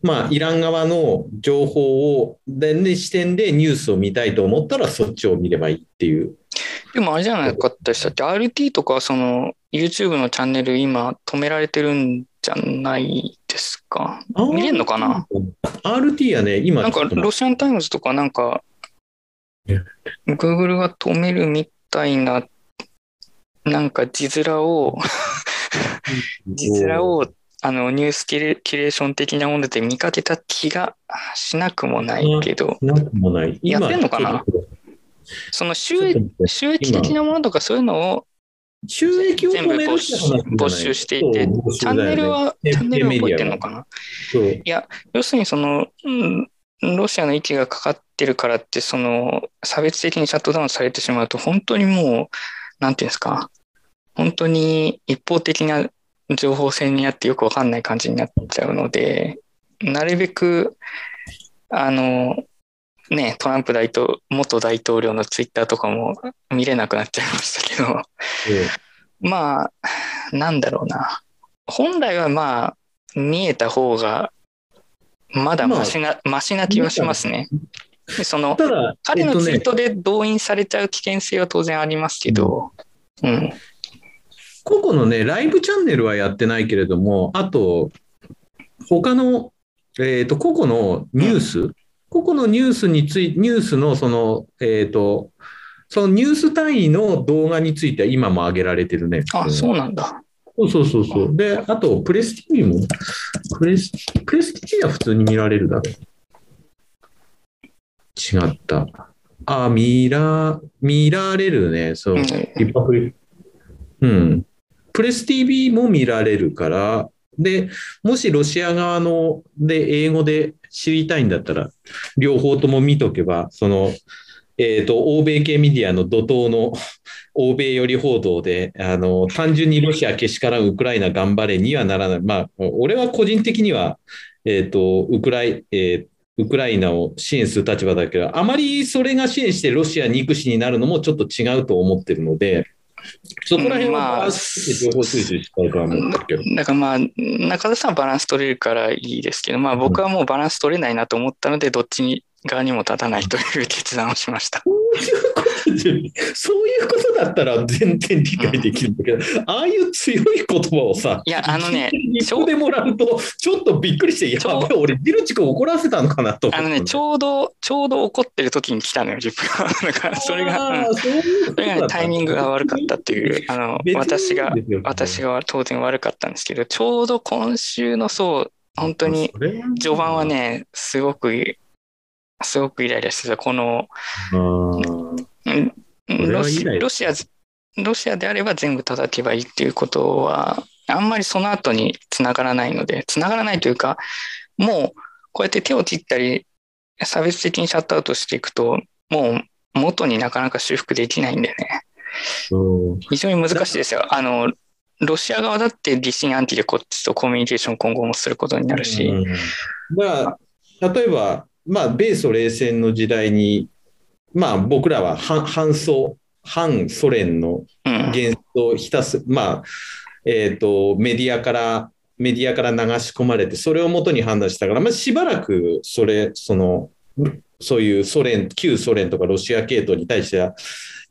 まあ、イラン側の情報を、で、視点でニュースを見たいと思ったら、そっちを見ればいいっていう。
でもあれじゃないかったでしたっけ ?RT とか、その、YouTube のチャンネル今止められてるんじゃないですか？見れるのかな
?RT はね、今。
なんか、ロシアンタイムズとかなんか、Google が止めるみたいな、なんか字面を 字面をあのニュースキュレーション的なもので見かけた気がしなくもないけど、
なくもない。
やってんのかな？その収益収益的なものとかそういうのを
収益を全部
没収していて、チャンネルは、チャンネルは覚えてるのか？ないや、要するにその、うん、ロシアの位置がかかってるからって、その、差別的にシャットダウンされてしまうと、本当にもう、なんていうんですか、本当に一方的な情報戦になってよくわかんない感じになっちゃうので、なるべく、あの、ね、トランプ大統元大統領のツイッターとかも見れなくなっちゃいましたけど、まあ、なんだろうな。本来はまあ、見えた方が、まだマシな、まあ、マシな気はしますね。その、彼のツイートで動員されちゃう危険性は当然ありますけど、うん。
個々のね、ライブチャンネルはやってないけれども、あと、他の、えっ、ー、と、個々のニュース、うん、個々のニュースについて、ニュースのその、えっ、ー、と、そのニュース単位の動画については今も上げられてるね。
あ、そうなんだ。
そうそうそうそう。で、あと、プレス TV も、プレス、プレス TV は普通に見られるだろう。違った。あ、見ら、見られるね。そう。リパうん。プレス TV も見られるから、で、もしロシア側ので英語で知りたいんだったら、両方とも見とけば、その、えっ、ー、と、欧米系メディアの怒涛の欧米寄り報道で、あの、単純にロシアけしからウクライナ頑張れにはならない。まあ、俺は個人的には、えっ、ー、と、ウクライ、えー、ウクライナを支援する立場だけど、あまりそれが支援してロシア憎しになるのもちょっと違うと思ってるので、そこら辺は情報収集したいとは思ったけど。
だからまあ、中田さんはバランス取れるからいいですけど、まあ僕はもうバランス取れないなと思ったので、どっちに側にも立たないという決断をしました。
そういうことだったら全然理解できるんだけど、ああいう強い言葉をさ、
いや、あのね、
ちょでもらうと、ちょっとびっくりして、やべえ、俺、ビルチ君怒らせたのかなと
あのね、ちょうど、ちょうど怒ってる時に来たのよ、自分は。だから、それが、うん、それが、ね、タイミングが悪かったっていう、あの、私が、私が当然悪かったんですけど、ちょうど今週のそう、本当に、序盤はね、すごく、すごくイライラしてた。この、ロシロシア、ロシアであれば全部叩けばいいっていうことは、あんまりその後につながらないので、つながらないというか、もうこうやって手を切ったり、差別的にシャットアウトしていくと、もう元になかなか修復できないんでね。非常に難しいですよ。あの、ロシア側だって疑心暗鬼でこっちとコミュニケーション今後もすることになるし。
まあ、例えば、まあ、米ソ冷戦の時代にまあ僕らは反ソ、反ソ連の幻想をひたす、まあ、えっ、ー、と、メディアから、メディアから流し込まれて、それをもとに判断したから、まあしばらくそれ、その、そういうソ連、旧ソ連とかロシア系統に対しては、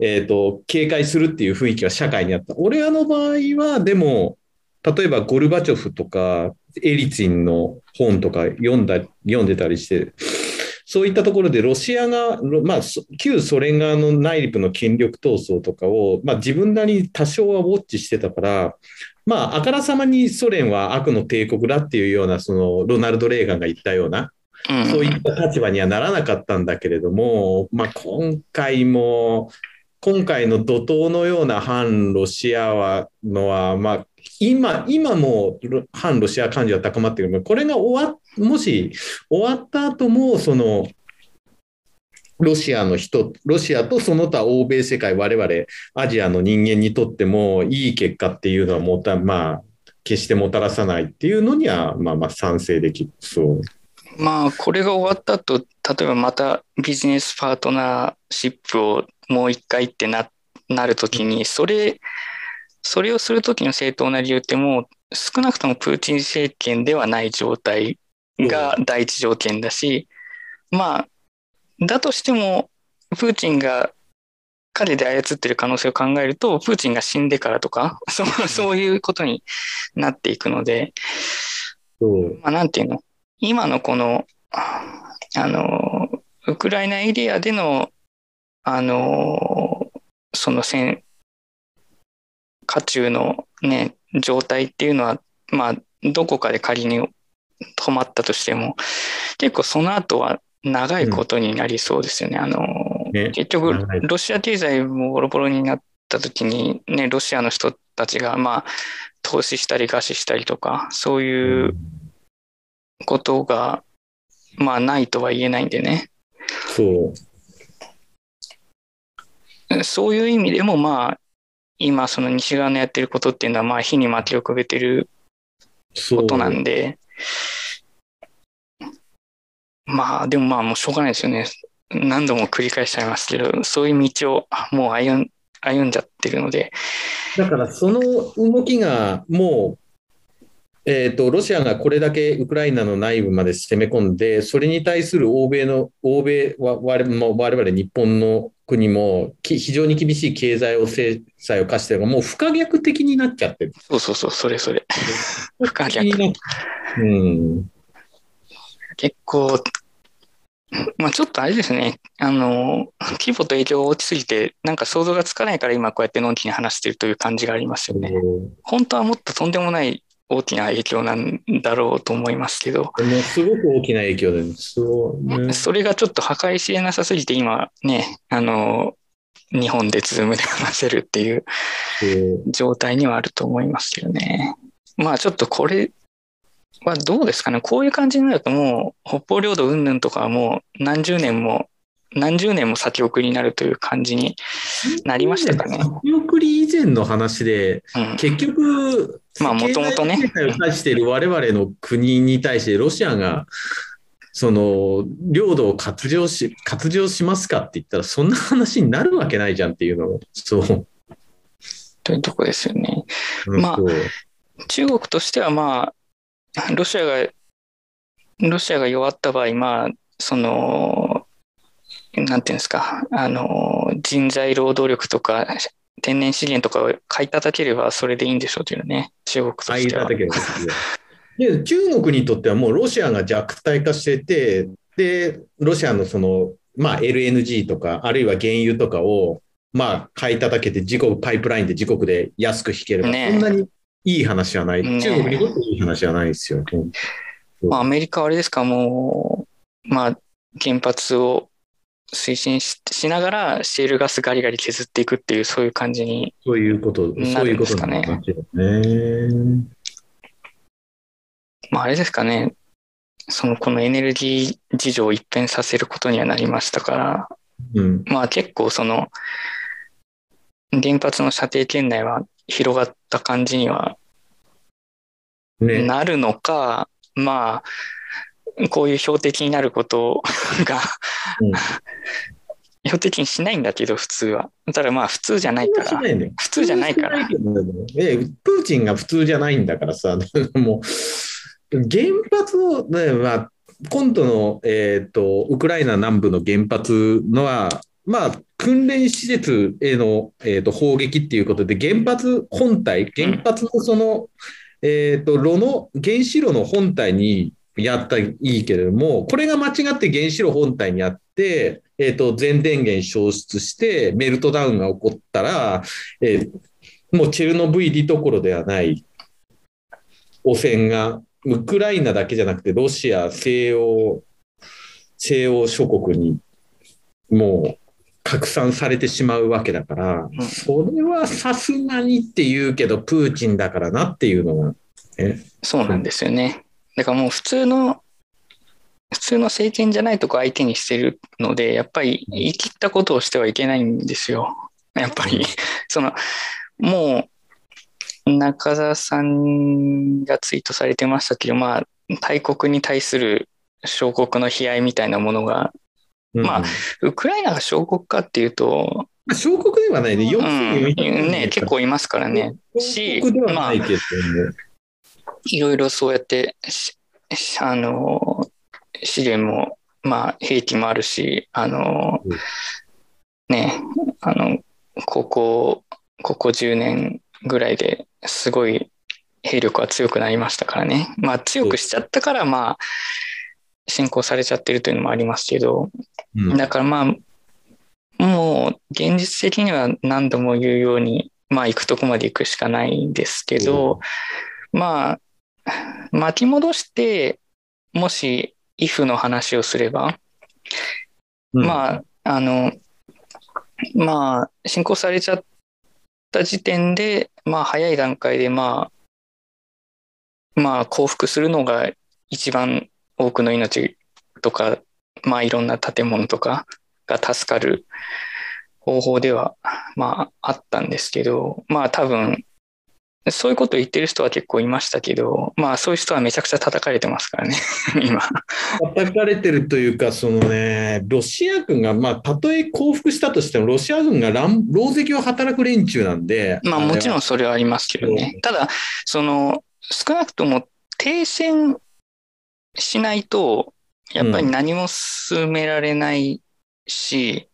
えっ、ー、と、警戒するっていう雰囲気が社会にあった。俺らの場合は、でも、例えばゴルバチョフとかエリツィンの本とか読んだ、読んでたりして、そういったところでロシアが、まあ、旧ソ連側の内陸の権力闘争とかを、まあ、自分なりに多少はウォッチしてたから、まあ、あからさまにソ連は悪の帝国だっていうような、そのロナルド・レーガンが言ったような、そういった立場にはならなかったんだけれども、まあ、今回も、今回の怒涛のような反ロシアはのは、まあ、今、今も反ロシア感情は高まっている。これが終わもし終わった後も、その、ロシアの人、ロシアとその他欧米世界、我々アジアの人間にとってもいい結果っていうのはもた、まあ、決してもたらさないっていうのには、まあまあ賛成できそう。
まあ、これが終わった後、例えばまたビジネスパートナーシップをもう一回ってななるときに、それ、それをするときの正当な理由ってもう少なくともプーチン政権ではない状態が第一条件だし、まあ、だとしても、プーチンが彼で操ってる可能性を考えると、プーチンが死んでからとか、そうそういうことになっていくので、まあ、なんていうの、今のこの、あの、ウクライナエリアでの、あの、その戦、渦中のね、状態っていうのは、まあ、どこかで仮に止まったとしても、結構その後は長いことになりそうですよね。うん、あの、ね、結局、ロシア経済もボロボロになった時に、ね、ロシアの人たちが、まあ、投資したり餓死したりとか、そういうことが、まあ、ないとは言えないんでね。
そう。
そういう意味でも、まあ、今、その西側のやってることっていうのは、まあ、火に巻きをくべてることなんで、まあ、でもまあ、もうしょうがないですよね。何度も繰り返しちゃいますけど、そういう道をもう歩ん歩んじゃってるので。
だから、その動きがもう、えーと、ロシアがこれだけウクライナの内部まで攻め込んで、それに対する欧米の、欧米は我々我々日本の国も非常に厳しい経済を制裁を課してるが、もう不可逆的になっちゃってる。
そうそうそう、それそれ。不可逆。
うん、
結構、まあちょっとあれですね、あの、規模と影響が大きすぎて、なんか想像がつかないから今こうやってのんきに話してるという感じがありますよね。本当はもっととんでもない大きな影響なんだろうと思いますけど。も
すごく大きな影響です。そ
ね、それがちょっと計り知れなさすぎて、今ね、あの、日本でズームで話せるっていう状態にはあると思いますけどね。まあちょっとこれはどうですかね。こういう感じになるともう、北方領土云々とかはもう何十年も何十年も先送りになるという感じになりましたかね。
先送り以前の話で、うん、結局、
まあもともとね。
を対している我々の国に対してロシアがその、領土を割譲し、割譲しますかって言ったら、そんな話になるわけないじゃんっていうのを、そう。
というとこですよね。まあ、中国としてはまあ、ロシアが、ロシアが弱った場合、まあ、その、なんていうんですか、あの、人材労働力とか、天然資源とかを買い叩ければそれでいいんでしょうというね、中国としては。買い叩ければ
で中国にとってはもうロシアが弱体化してて、で、ロシアのその、まあ、LNG とか、あるいは原油とかを、まあ、買い叩けて、自国、パイプラインで自国で安く引ければ、ね、そんなにいい話はない。ね、中国にとっていい話はないですよ。
まあ、アメリカはあれですか、もう、まあ、原発を推進ししながら、シェールガスガリガリ削っていくっていう、そういう感じに
そういうこと、そういうことね。ね。
まあ、あれですかね、そのこのエネルギー事情を一変させることにはなりましたから、うん、まあ結構その原発の射程圏内は広がった感じにはなるのか、ね、まあこういう標的になることがうん、標的にしないんだけど普通は。ただまあ普通じゃないから。普通じゃないから。プ
ーチンが普通じゃないんだからさ。もう原発の、ねまあ、今度の、えーと、ウクライナ南部の原発のは、まあ、訓練施設への、えーと、砲撃っていうことで、原発本体、原発のその、えーと、炉の原子炉の本体にやったらいいけれども、これが間違って原子炉本体にあって、えー、と全電源消失してメルトダウンが起こったら、えー、もうチェルノブイリどころではない。汚染がウクライナだけじゃなくて、ロシア、西欧、西欧諸国にもう拡散されてしまうわけだから、うん、それはさすがにって言うけど、プーチンだからなっていうのが、
ね、そうなんですよね。だからもう普通の、普通の政権じゃないとこ相手にしてるので、やっぱり言い切ったことをしてはいけないんですよ。やっぱり、その、もう、中澤さんがツイートされてましたけど、まあ、大国に対する小国の悲哀みたいなものが、うん、まあ、ウクライナが小国かっていうと、
まあ、小国ではないね、
うん、ね、結構いますからね。し、まあ、いろいろそうやって、あの、資源も、まあ、兵器もあるし、あの、うん、ね、あの、ここ、ここ10年ぐらいですごい兵力は強くなりましたからね。まあ強くしちゃったからまあ侵攻されちゃってるというのもありますけど、うん、だからまあもう現実的には何度も言うようにまあ行くとこまで行くしかないんですけど、うん、まあ巻き戻してもし if の話をすれば、うん、まああのまあ侵攻されちゃった時点でまあ早い段階でまあ、まあ降伏するのが一番多くの命とか、まあいろんな建物とかが助かる方法では、まああったんですけど、まあ多分、そういうことを言ってる人は結構いましたけど、まあそういう人はめちゃくちゃ叩かれてますからね、今。
叩かれてるというか、そのね、ロシア軍が、まあたとえ降伏したとしても、ロシア軍が狼藉を働く連中なんで。
まあもちろんそれはありますけどね。ただ、その、少なくとも停戦しないと、やっぱり何も進められないし、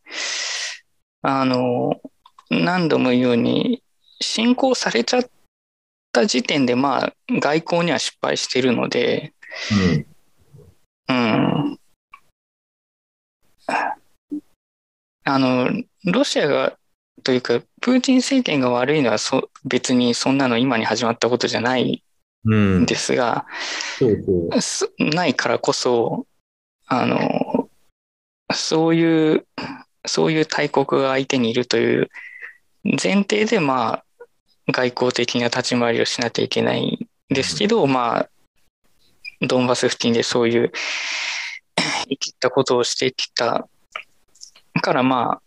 うん、あの、何度も言うように、侵攻されちゃった時点で、まあ、外交には失敗してるので、うん。うん。あの、ロシアが、というか、プーチン政権が悪いのはそ別にそんなの今に始まったことじゃないんですが、うん、そうそうないからこそ、あの、そういう、そういう大国が相手にいるという前提で、まあ、外交的な立ち回りをしなきゃいけないんですけど、まあ、ドンバス付近でそういう生きたことをしてきたからまあ、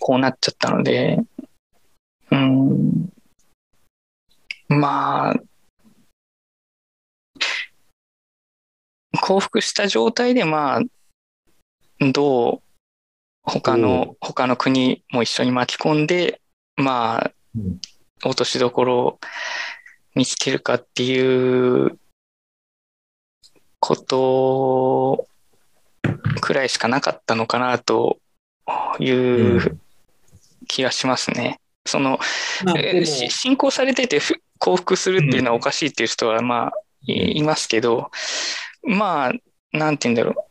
こうなっちゃったので、うん、まあ、降伏した状態で、まあ、どう、他の、他の国も一緒に巻き込んで、まあ、落としどころを見つけるかっていうことくらいしかなかったのかなという気がしますね。その、進行されてて降伏するっていうのはおかしいっていう人はまあいますけど、まあ、なんて言うんだろ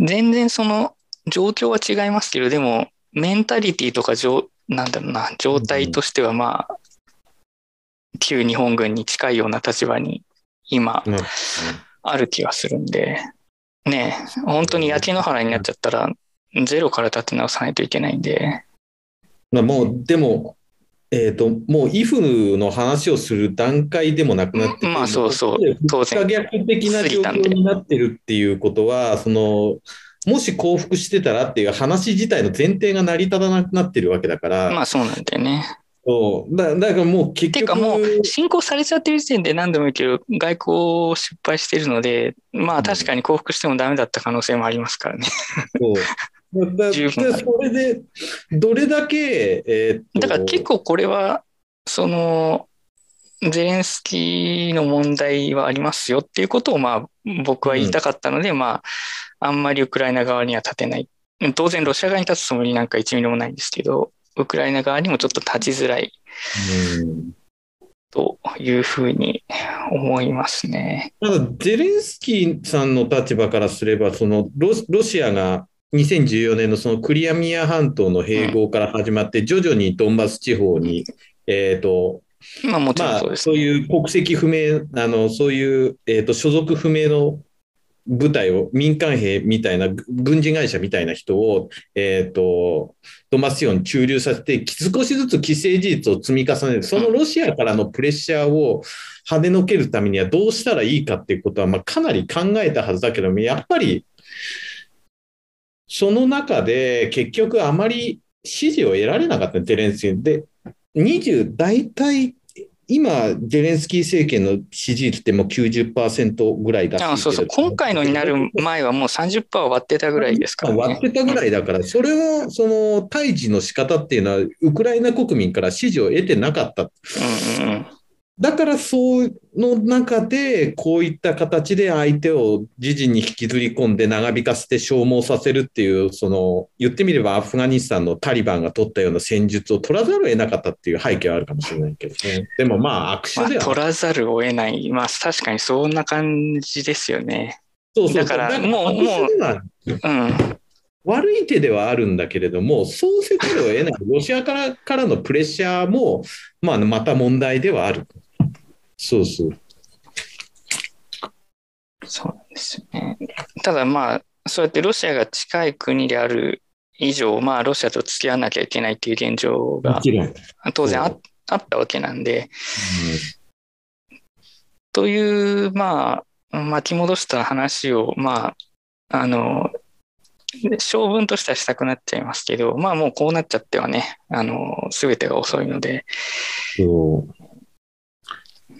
う。全然その状況は違いますけど、でもメンタリティとかなんだろうな、状態としてはまあ、旧日本軍に近いような立場に今、ある気がするんで、ね本当に焼け野原になっちゃったら、ゼロから立て直さないといけないんで。
まあ、もう、でも、えっ、ー、と、もう、イフの話をする段階でもなくなって
まあ、そうそう、
当然。逆的な状況になってるっていうことは、その、もし降伏してたらっていう話自体の前提が成り立たなくなってるわけだから。
まあ、そうなんだよね。
そうだだからもう結局。て
かもう侵攻されちゃってる時点で何度も言うけど外交失敗してるのでまあ確かに降伏してもダメだった可能性もありますからね。
そう だ十分それでどれだけ、え
ー、だから結構これはそのゼレンスキーの問題はありますよっていうことをまあ僕は言いたかったので、うん、まああんまりウクライナ側には立てない。当然ロシア側に立つつもりなんか1ミリもないんですけどウクライナ側にもちょっと立ちづらい、というふうに思いますね。
ただ、ゼレンスキーさんの立場からすれば、そのロロシアが2014年のそのクリアミア半島の併合から始まって、徐々にドンバス地方に、えっ、と、
まあ、もちろんそうです、
ね、そういう国籍不明、あのそういう、えーと所属不明の部隊を、民間兵みたいな、軍事会社みたいな人を、え、ー、と、ドマスヨン駐留させて、少しずつ既成事実を積み重ねる、そのロシアからのプレッシャーを跳ねのけるためにはどうしたらいいかっていうことは、まあ、かなり考えたはずだけども、やっぱり、その中で結局あまり支持を得られなかった、ゼレンス。で、20、大体今、ゼレンスキー政権の支持率ってもう90%ぐらいだ
あそうそう、今回のになる前はもう30%割ってたぐらいですから、ね、
割ってたぐらいだから、それを、その、対峙の仕方っていうのは、ウクライナ国民から支持を得てなかった。うんうんだからそうの中で、こういった形で相手を自陣に引きずり込んで長引かせて消耗させるっていう、その、言ってみればアフガニスタンのタリバンが取ったような戦術を取らざるを得なかったっていう背景はあるかもしれないけどね。でもまあ、握手では、
まあ、取らざるを得ない。まあ、確かにそんな感じですよね。
そうそう
だからもう、もう、うん。
悪い手ではあるんだけれども、そうせざるを得ない、ロシアからからのプレッシャーも、まあ、また問題ではある。そうそう。
そうなんですよね。ただまあ、そうやってロシアが近い国である以上、まあ、ロシアと付き合わなきゃいけないっていう現状が当然ああったわけなんで、うん、という、まあ、巻き戻した話を、まあ、あの、性分としてはしたくなっちゃいますけど、まあもうこうなっちゃってはね、あの、すべてが遅いので、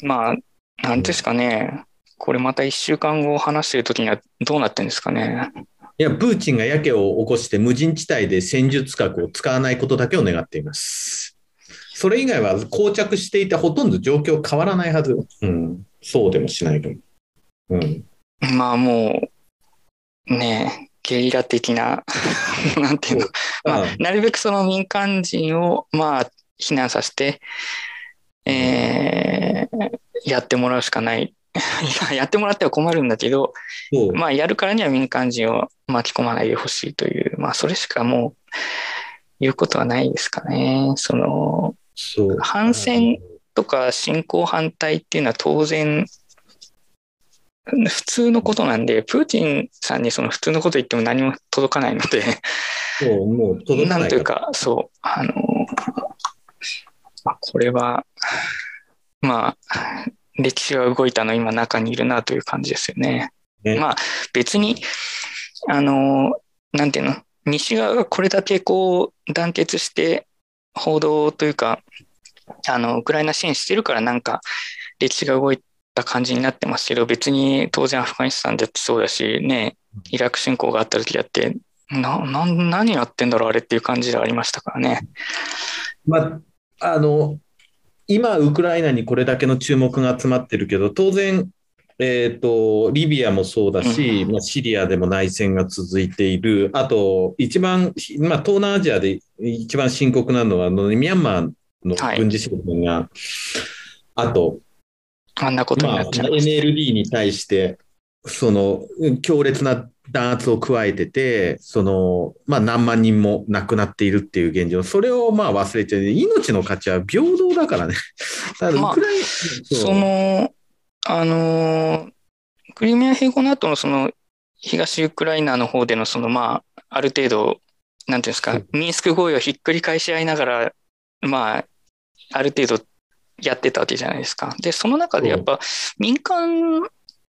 まあ、なんですかね、これまた1週間後話してるときにはどうなってんですかね。
いや、プーチンがやけを起こして無人地帯で戦術核を使わないことだけを願っています。それ以外は膠着していてほとんど状況変わらないはず。うん。そうでもしないと。うん。
まあもう、ねゲリラ的な なんていうの、まあ、なるべくその民間人を、まあ、避難させて、えー、やってもらうしかない やってもらっては困るんだけど、まあ、やるからには民間人を巻き込まないでほしいという、まあ、それしかもう言うことはないですかね。その、反戦とか侵攻反対っていうのは当然、普通のことなんで、プーチンさんにその普通のこと言っても何も届かないので、
そうもう届
かない。なんというか、そう、あの、まあ、これは、まあ、歴史が動いたの今中にいるなという感じですよね。ねまあ別に、あの、なんていうの、西側がこれだけこう団結して報道というか、あの、ウクライナ支援してるからなんか歴史が動いった感じになってますけど、別に当然アフガニスタンだってそうだし、ね、イラク侵攻があった時だって、な、な、何やってんだろう、あれっていう感じでありましたからね。
まあ、あの、今、ウクライナにこれだけの注目が集まってるけど、当然、えーと、リビアもそうだし、まあ、シリアでも内戦が続いている、あと、一番、まあ、東南アジアで一番深刻なのは、のミャンマーの軍事侵攻が、はい、あと、
あんなことになっちゃう、まあ、
NLD に対して、その強烈な弾圧を加えてて、その、まあ何万人も亡くなっているっていう現状、それをまあ忘れちゃう。命の価値は平等だからね。
だからウクライナ、まあ、その、あの、クリミア併合の後のその東ウクライナの方でのそのまあ、ある程度、なんていうんですか、ミンスク合意をひっくり返し合いながら、まあ、ある程度やってたわけじゃないですか。で、その中でやっぱ民間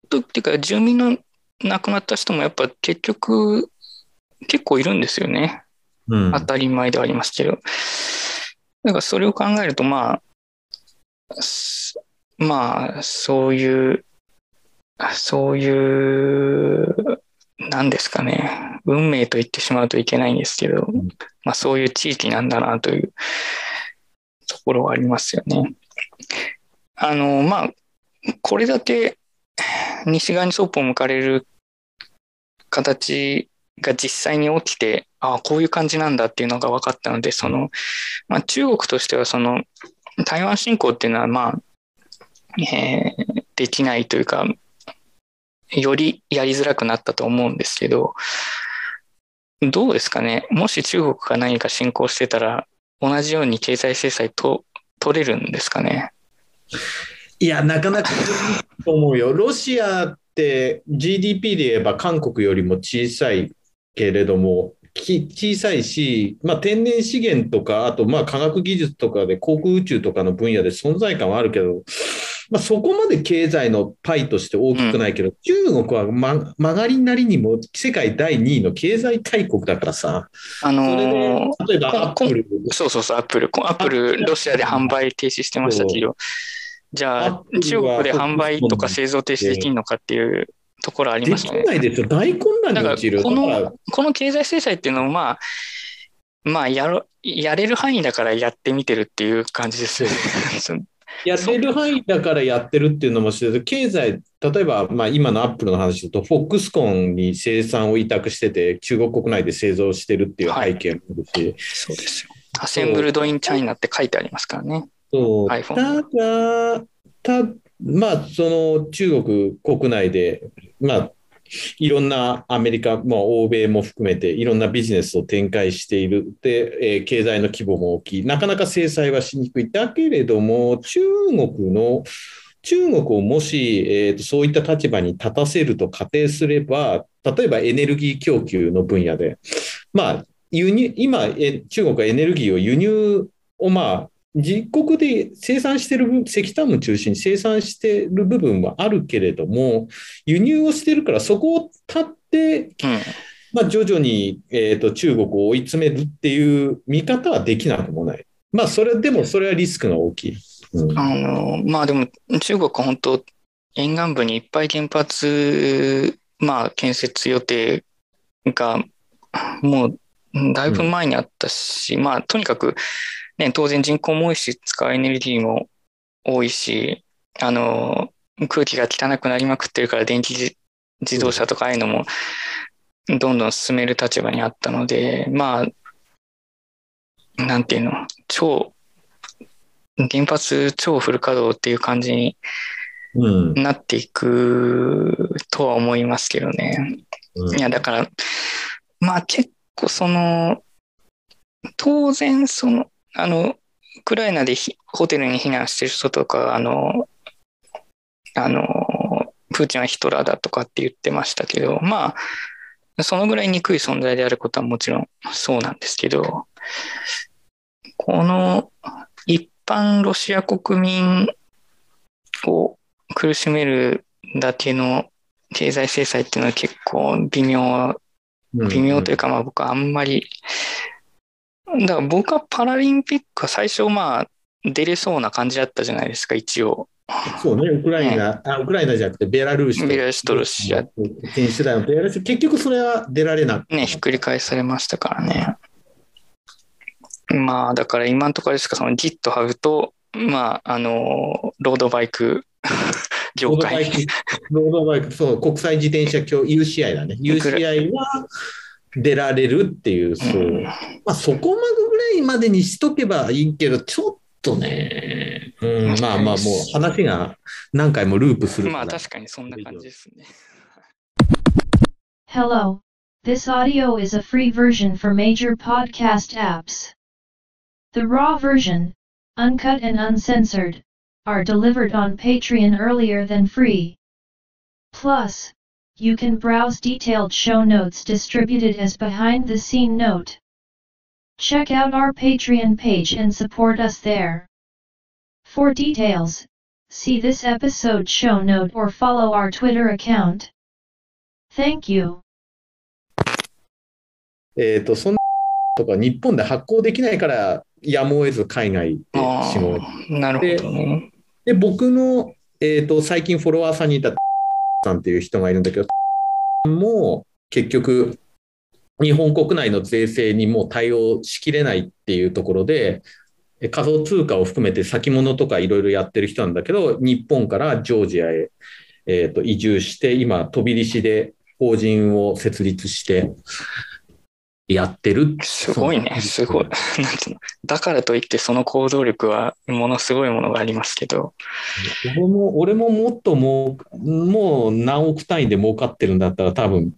とっていうか住民の亡くなった人もやっぱ結局結構いるんですよね。うん、当たり前ではありますけど。だからそれを考えるとまあ、まあそういう、そういう、なんですかね、運命と言ってしまうといけないんですけど、まあそういう地域なんだなというところはありますよね。あの、まあ、これだけ西側にそっぽを向かれる形が実際に起きて、ああ、こういう感じなんだっていうのが分かったので、その、まあ、中国としてはその台湾侵攻っていうのは、まあ、えー、できないというか、よりやりづらくなったと思うんですけど、どうですかね、もし中国が何か侵攻してたら、同じように経済制裁と取れるんですかね？
いや、なかなかと思うよ。ロシアって GDP で言えば韓国よりも小さいけれども、小さいし、まあ、天然資源とか、あとまあ科学技術とかで航空宇宙とかの分野で存在感はあるけど、まあ、そこまで経済のパイとして大きくないけど、うん、中国は、ま、曲がりなりにも世界第2位の経済大国だからさ、
あのー、例えばアップル。そうそうそう、アップル。アップル、ロシアで販売停止してましたけど、じゃあ、中国で販売とか製造停止できるのかっていうところありますね。
できないですよ。大混乱に陥る。
この、この経済制裁っていうのを、まあ、まあやろ、やれる範囲だからやってみてるっていう感じですよね。
やれる範囲だからやってるっていうのも知る経済、例えば、まあ、今のアップルの話だと、フォックスコンに生産を委託してて、中国国内で製造してるっていう背景もあるし、はい、
そうですよ。アセンブルドインチャイナって書いてありますからね。
そう。ただ、た、まあ、その中国国内で、まあ、いろんなアメリカ、まあ、欧米も含めていろんなビジネスを展開しているで、えー、経済の規模も大きい、なかなか制裁はしにくい。だけれども、中国の中国をもし、えーと、そういった立場に立たせると仮定すれば、例えばエネルギー供給の分野で、まあ、輸入今、中国はエネルギーを輸入をまあ自国で生産してる石炭を中心に生産してる部分はあるけれども、輸入をしてるからそこを立って、うん、まあ、徐々に、えーと、中国を追い詰めるっていう見方はできなくもない。まあ、それでもそれはリスクが大きい。
うん、あのまあでも中国は本当沿岸部にいっぱい原発、まあ、建設予定がもうだいぶ前にあったし、うん、まあとにかくね、当然人口も多いし、使うエネルギーも多いし、あの、空気が汚くなりまくってるから電気自動車とかああいうのもどんどん進める立場にあったので、まあ、なんていうの、超、原発超フル稼働っていう感じになっていくとは思いますけどね。うん、いや、だから、まあ結構その、当然その、あの、ウクライナでホテルに避難してる人とか、あの、あの、プーチンはヒトラーだとかって言ってましたけど、まあ、そのぐらい憎い存在であることはもちろんそうなんですけど、この一般ロシア国民を苦しめるだけの経済制裁っていうのは結構微妙、微妙というか、まあ僕はあんまりだから僕はパラリンピックは最初まあ出れそうな感じだったじゃないですか、一応。
そうね、ウクライナ、あウクライナじゃなくてベラルーシと
ベラルーシとロシア。
選手団ベラルーシ結局それは出られなく
ね、ひっくり返されましたからね。まあ、だから今のところですか、そのジットハブと、まあ、あの、ロードバイク 業界。
ロードバイク、そう、国際自転車協 UCI だね。UCI は出られるっていう、そう。うん、まあ、そこまでぐらいまでにしとけばいいけど、ちょっとね、うん、まあまあ、もう話が何回もループする
まあ、確かにそんな感じですね。
Hello. This audio is a free version for major podcast apps. The raw version, uncut and uncensored, are delivered on Patreon earlier than free. Plus, you can browse detailed show notes distributed as behind the scene note. Check out our Patreon page and support us there. For details, see this episode show note or follow our Twitter account. Thank you.
えっと、そんなとか日本で発行できないからやむを得ず海外で仕事
なるほど、ね、
で僕の、えーと、最近フォロワーさんにいた さんっていう人がいるんだけども結局日本国内の税制にもう対応しきれないっていうところで仮想通貨を含めて先物とかいろいろやってる人なんだけど日本からジョージアへ、えーと移住して今飛び石で法人を設立してやってる？
すごいね、すごい。なんていうの？だからといってその行動力はものすごいものがありますけど。
俺も、俺ももっともう、もう何億単位で儲かってるんだったら多分、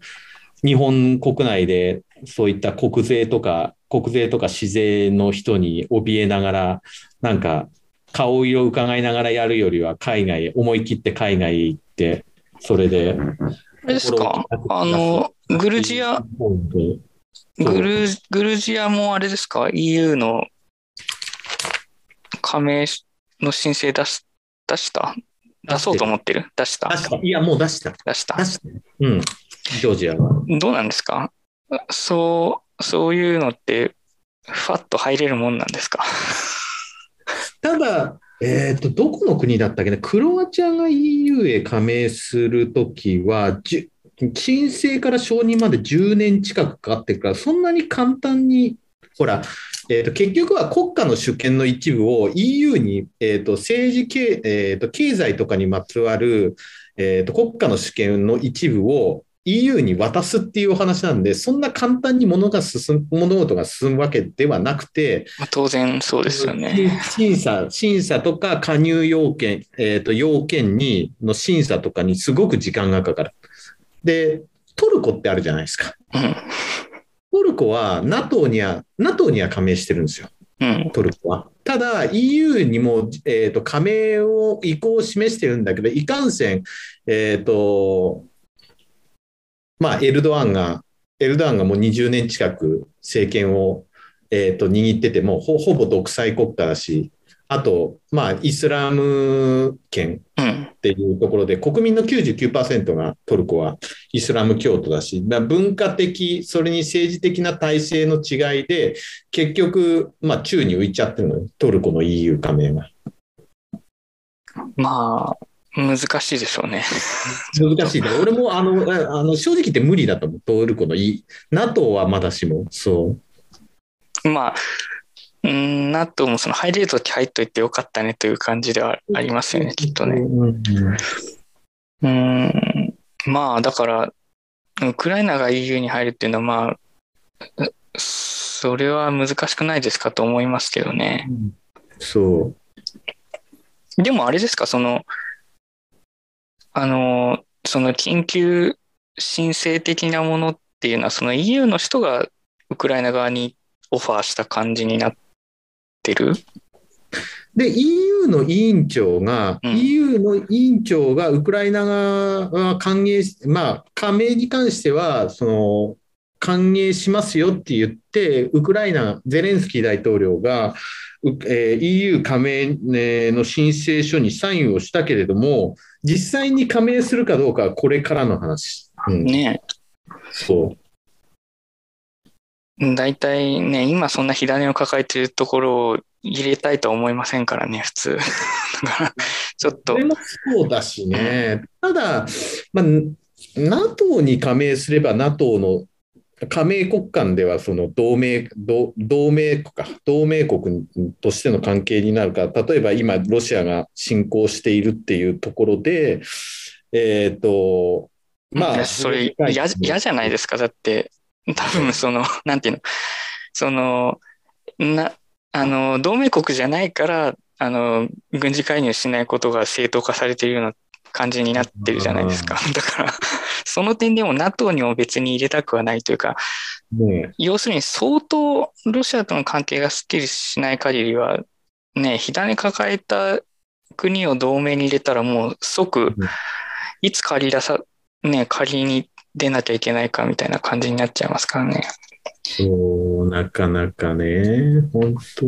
日本国内でそういった国税とか、国税とか市税の人に怯えながら、なんか顔色を伺いながらやるよりは海外、思い切って海外へ行って、それで。
あれですか？あの、グルジア、グルグルジアもあれですか ?EU の加盟の申請出し出した？出そうと思ってる？出した？
出したいや、もう出した。
出した。
出した。うん。ジョージアは。
どうなんですか？そう、そういうのって、ファッと入れるもんなんですか？
ただ、えっ、ー、と、どこの国だったっけね、クロアチアが EU へ加盟するときは、申請から承認まで10年近くかかってるから、そんなに簡単に、ほら、えー、と結局は国家の主権の一部を EU に、えー、と政治経、えー、と経済とかにまつわる、えー、と国家の主権の一部を EU に渡すっていうお話なんで、そんな簡単に物が進む物事が進むわけではなくて、
まあ、当然そうですよね。
審査、審査とか加入要件、えー、と要件にの審査とかにすごく時間がかかる。で、トルコってあるじゃないですか。トルコは NATO には、NATO には加盟してるんですよ。トルコは。ただ EU にも、えーと、加盟を意向を示してるんだけど、いかんせん、えっ、ー、と、まあ、エルドアンが、エルドアンがもう20年近く政権を、えーと、握っててもほ、ほぼ独裁国家だし、あと、まあ、イスラム圏っていうところで、うん、国民の99%がトルコはイスラム教徒だし、文化的、それに政治的な体制の違いで、結局、まあ、宙に浮いちゃってるのよ、トルコの EU 加盟が。
まあ、難しいでしょうね。
難しいね。俺もあのあの正直言って無理だと思う、トルコの E。NATO はまだしも、そ
う。まあ、うん、NATO もその入れるとき入っといてよかったねという感じではありますよね、きっとね。うん、まあだから、ウクライナが EU に入るっていうのは、まあ、それは難しくないですかと思いますけどね。
そ
う。でもあれですか、その、あの、その緊急申請的なものっていうのは、その EU の人がウクライナ側にオファーした感じになっってる？
で、EU の委員長が、うん、EU の委員長がウクライナ側が歓迎し、まあ、加盟に関しては、その、歓迎しますよって言って、ウクライナ、ゼレンスキー大統領が、えー、EU 加盟の申請書にサインをしたけれども、実際に加盟するかどうかはこれからの話。
うん、ね
そう。
大体ね、今そんな火種を抱えてるところを入れたいとは思いませんからね、普通。だから、ちょっと。
それもそうだしね。ただ、まあ、NATO に加盟すれば NATO の加盟国間ではその同盟同同盟国か同盟国としての関係になるか例えば今ロシアが侵攻しているっていうところでえっ、ー、と
まあそれ嫌じゃないですかだって 多分そのなんていうの？そのなあの同盟国じゃないからあの軍事介入しないことが正当化されているような感じになってるじゃないですか。だから、その点でも NATO にも別に入れたくはないというか、ね、要するに相当ロシアとの関係がすっきりしない限りは、ね、火種抱えた国を同盟に入れたらもう即、いつ借り出さ、ね、借りに出なきゃいけないかみたいな感じになっちゃいますからね。
そう、なかなかね、本当。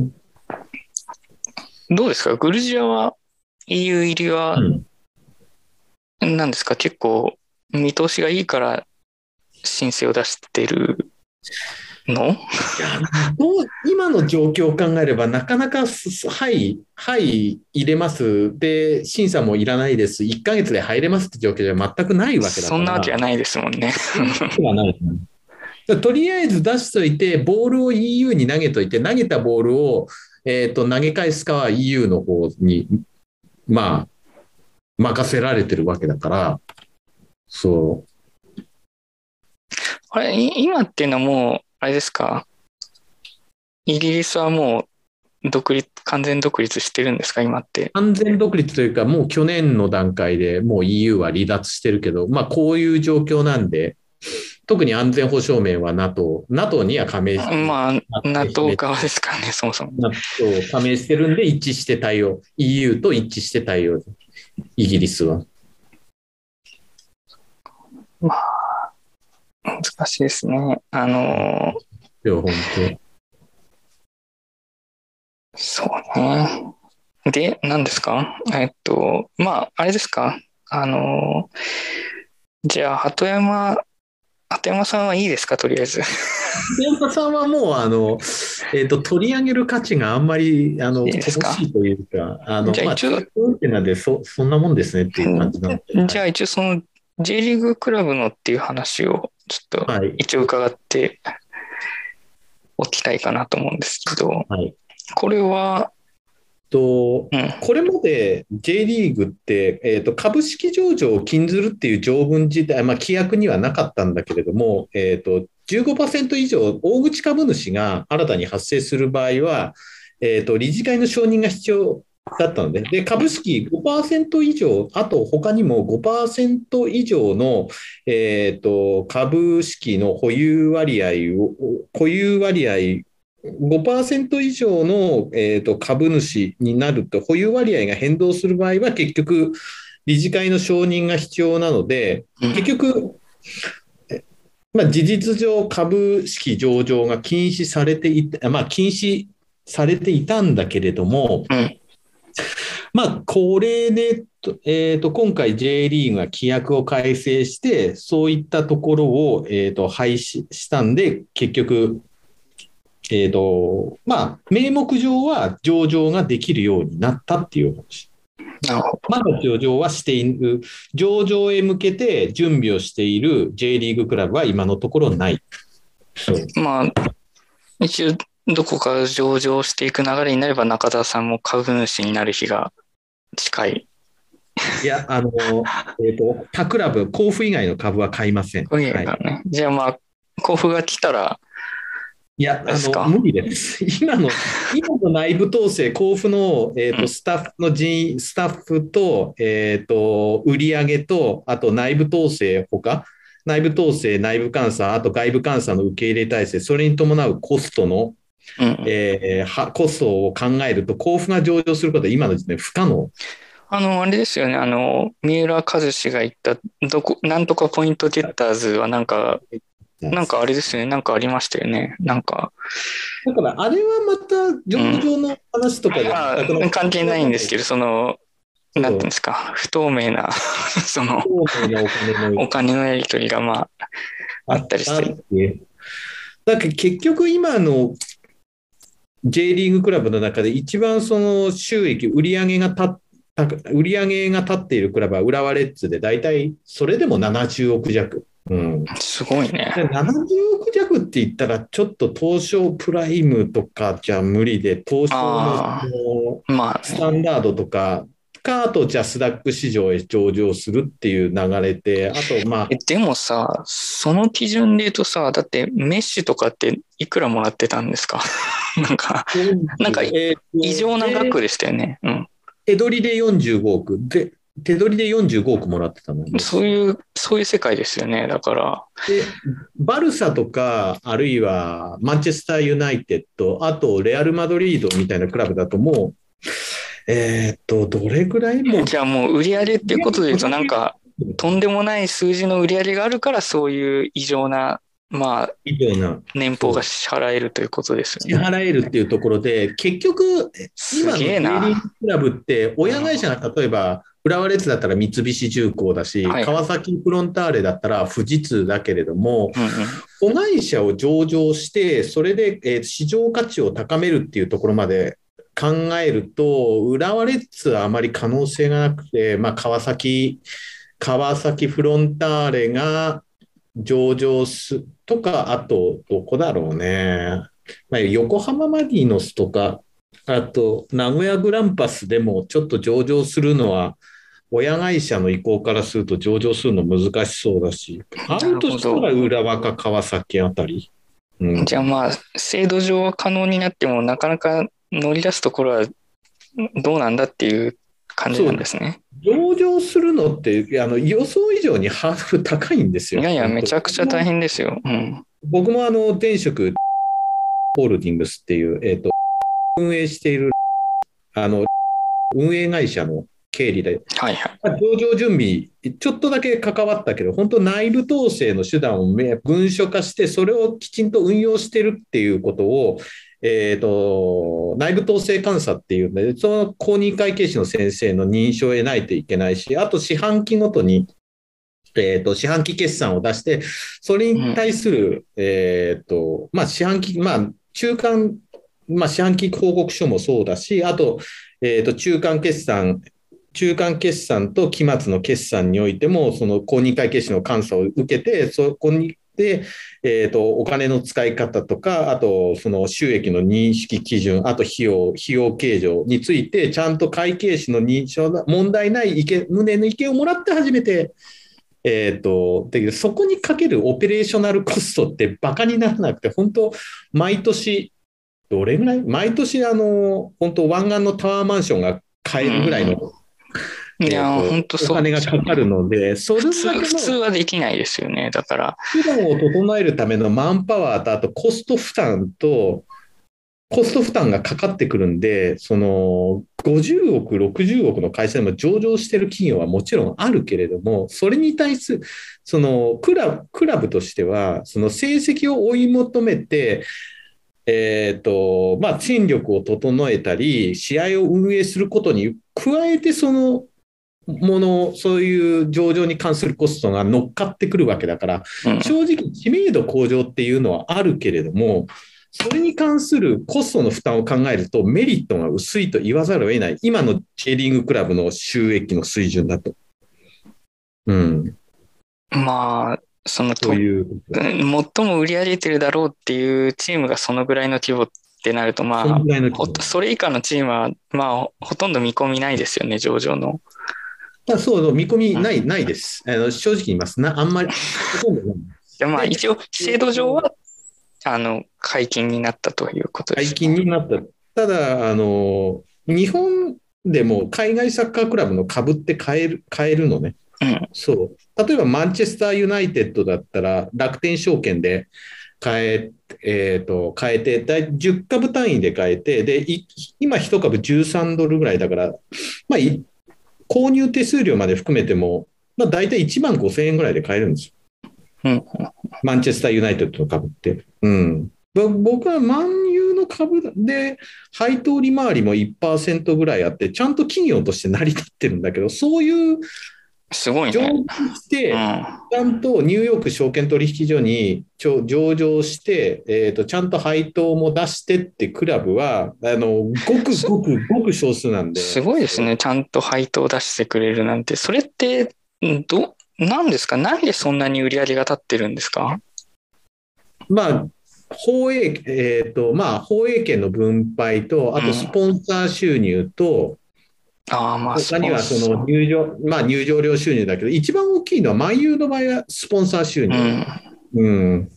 どうですか？グルジアは EU 入りはなんですか、結構見通しがいいから申請を出してるの？
今の状況を考えれば、なかなか、はい、はい、入れます。で、審査もいらないです。1ヶ月で入れますって状況じゃ全くないわけだから。
そんなわけはないですもんね。
とりあえず出しといて、ボールを EU に投げといて、投げたボールを、えーと投げ返すかは EU の方に、まあ、任せられてるわけだから、そう。
あれ、今っていうのはもう、あれですか？イギリスはもう独立、完全独立してるんですか、今って。
完全独立というか、もう去年の段階でもう EU は離脱してるけど、まあこういう状況なんで、特に安全保障面は NATO、NATO には加盟して
まあ、NATO 側ですからね、そもそも。
NATO 加盟してるんで一致して対応。EU と一致して対応。イギリスは。
まあ、難しいですね。あの
いや、本当。
そうね。で、何ですか？えっと、まあ、あれですか？あの、じゃあ、鳩山鳩山さんはいいですか、とりあえず。
鳩山さんはもう、あの、えっ、ー、と、取り上げる価値があんまり、あの、いい欲しいというか、あの、じゃあ一応、まあ、でそ、そんなもんですねっていう感じなの
で。じゃあ一応、その、J リーグクラブのっていう話を、ちょっと、一応伺っておきたいかなと思うんですけど、はい、これは、
と、うん、これまで J リーグって、えーと、株式上場を禁ずるっていう条文自体、まあ、規約にはなかったんだけれども、えーと、15%以上、大口株主が新たに発生する場合は、えーと、理事会の承認が必要だったので、で株式5%以上、あと他にも5%以上の、えーと株式の保有割合を、保有割合5%以上の、えーと、株主になると、保有割合が変動する場合は、結局、理事会の承認が必要なので、結局、まあ、事実上、株式上場が禁止されていた、まあ、禁止されていたんだけれども、まあ、これで、えーと、今回 J リーグが規約を改正して、そういったところを、えーと廃止したんで、結局、えっ、ー、と、まあ、名目上は上場ができるようになったっていう話。まだ上場はしている、上場へ向けて準備をしている J リーグクラブは今のところない。
まあ、一応、どこか上場していく流れになれば中田さんも株主になる日が近い。
いや、あの、えっ、ー、と、他クラブ、甲府以外の株は買いません。
ねはい、じゃあまあ、甲府が来たら、
いや、あの無理です。今の、今の内部統制、交付の、えーと、スタッフの人、スタッフと、えっ、ー、と、売上と、あと内部統制ほか、内部統制、内部監査、あと外部監査の受け入れ体制、それに伴うコストの、うん、えー、はコストを考えると、交付が上場することは今の時点で不可能。
あの、あれですよね、あの、三浦和志が言った、どこ、なんとかポイントゲッターズはなんか、なんかあれですね、なんかありましたよね、なんか。
だから、あれはまた、上場の話とかで、
うん、関係ないんですけど、その、なんていうんですか、不透明な、その、お金のやり取りが、まあ、あったりして。
だけど結局今の J リーグクラブの中で一番その収益、売り上げがた売り上げが立っているクラブは浦和レッズで大体それでも70億弱。うん、
すごいね。
70億弱って言ったら、ちょっと東証プライムとかじゃ無理で、東証のスタンダードとか、か、あとじゃあスダック市場へ上場するっていう流れで、あとまあ。
でもさ、その基準で言うとさ、だってメッシュとかっていくらもらってたんですか？なんか、なんか異常な額でしたよね。うん。
手取りで45億。で、手取りで45億もらってたの、
ね、そういう、そういう世界ですよね。だから。
で、バルサとか、あるいはマンチェスターユナイテッド、あとレアル・マドリードみたいなクラブだともう、えー、っと、どれぐらいも
じゃあもう売り上げっていうことで言うと、なんか、とんでもない数字の売り上げがあるから、そういう異常なまあ、年俸が支払えるということです
ね。支払えるっていうところで、結局、今の J リーグクラブって、親会社が例えば、浦和レッズだったら三菱重工だし、はい、川崎フロンターレだったら富士通だけれども、うんうん、子会社を上場して、それで、えー、市場価値を高めるっていうところまで考えると、浦和レッズはあまり可能性がなくて、まあ、川崎、川崎フロンターレが上場すとか、あと、どこだろうね。まあ、横浜マリノスとか、あと、名古屋グランパスでもちょっと上場するのは、親会社の意向からすると上場するの難しそうだし、あるとしたら浦和か川崎あたり。
うん、じゃあまあ、制度上は可能になっても、なかなか乗り出すところはどうなんだっていう感じなんですね。
上場するのってあの予想以上にハードル高いんですよ。
いやいや、めちゃくちゃ大変ですよ。うん、
僕もあの、転職ホールディングスっていう、えっ、ー、と、運営している、あの、運営会社の経理で、
はいはい、
上場準備、ちょっとだけ関わったけど、本当内部統制の手段を文書化して、それをきちんと運用してるっていうことを、えっ、ー、と、内部統制監査っていうんで、その公認会計士の先生の認証を得ないといけないし、あと四半期ごとに、えっ、ー、と、四半期決算を出して、それに対する、うん、えっ、ー、と、まあ、四半期、まあ、中間、まあ、四半期報告書もそうだし、あと、えっ、と、中間決算、中間決算と期末の決算においても、その公認会計士の監査を受けて、そこに、で、えーと、お金の使い方とか、あとその収益の認識基準、あと費用、費用計上について、ちゃんと会計士の認証問題ない意見、旨の意見をもらって初めて、えーと、でそこにかけるオペレーショナルコストってバカにならなくて、本当、毎年、どれぐらい？毎年、あの、本当、湾岸のタワーマンションが買えるぐらいの
いや、本当
そう。お金がかかるので、
それだけ普通はできないですよね。だから。
普段を整えるためのマンパワーと、あとコスト負担と、コスト負担がかかってくるんで、その50億、60億の会社でも上場してる企業はもちろんあるけれども、それに対する、そのクラクラブとしては、その成績を追い求めて、えっ、ー、と、まあ、戦力を整えたり、試合を運営することに加えて、そのもの、そういう上場に関するコストが乗っかってくるわけだから、正直知名度向上っていうのはあるけれども、それに関するコストの負担を考えるとメリットが薄いと言わざるを得ない。今のチェリングクラブの収益の水準だと。うん。
まあ、そのという。最も売り上げてるだろうっていうチームがそのぐらいの規模ってなると、まあ、それ以下のチームは、まあ、ほとんど見込みないですよね、上場の。
そうそう、見込みない、ないです。あの正直言いますな。あんまり、ほとんどない。
まあ、一応、制度上は、あの、解禁になったということです、
解禁になった。ただ、あの、日本でも海外サッカークラブの株って買える、買えるのね。
うん、
そう。例えば、マンチェスターユナイテッドだったら、楽天証券で買え、えっ、ー、と、変えて、だい10株単位で買えて、で、今1株13ドルぐらいだから、まあ、購入手数料まで含めても、まあ、大体1万5000円ぐらいで買えるんですよ。
うん、
マンチェスターユナイテッドの株って。うん、僕はマンユーの株で配当利回りも1%ぐらいあって、ちゃんと企業として成り立ってるんだけど、そういう
すごい
上
ね。
場して、
うん。
ちゃんとニューヨーク証券取引所に上場して、えーと、ちゃんと配当も出してってクラブは、あのごくごくごく少数なんで。
すごいですね。ちゃんと配当を出してくれるなんて。それって、んど、なんですか？なんでそんなに売り上げが立ってるんですか？
まあ、放映、えっ、と、まあ、放映権の分配と、あ
うん
とスポンサー収入と、
ああ、まあ、
他にはその入場、まあ入場料収入だけど、一番大きいのは、万有の場合はスポンサー収入。
うん。
うん。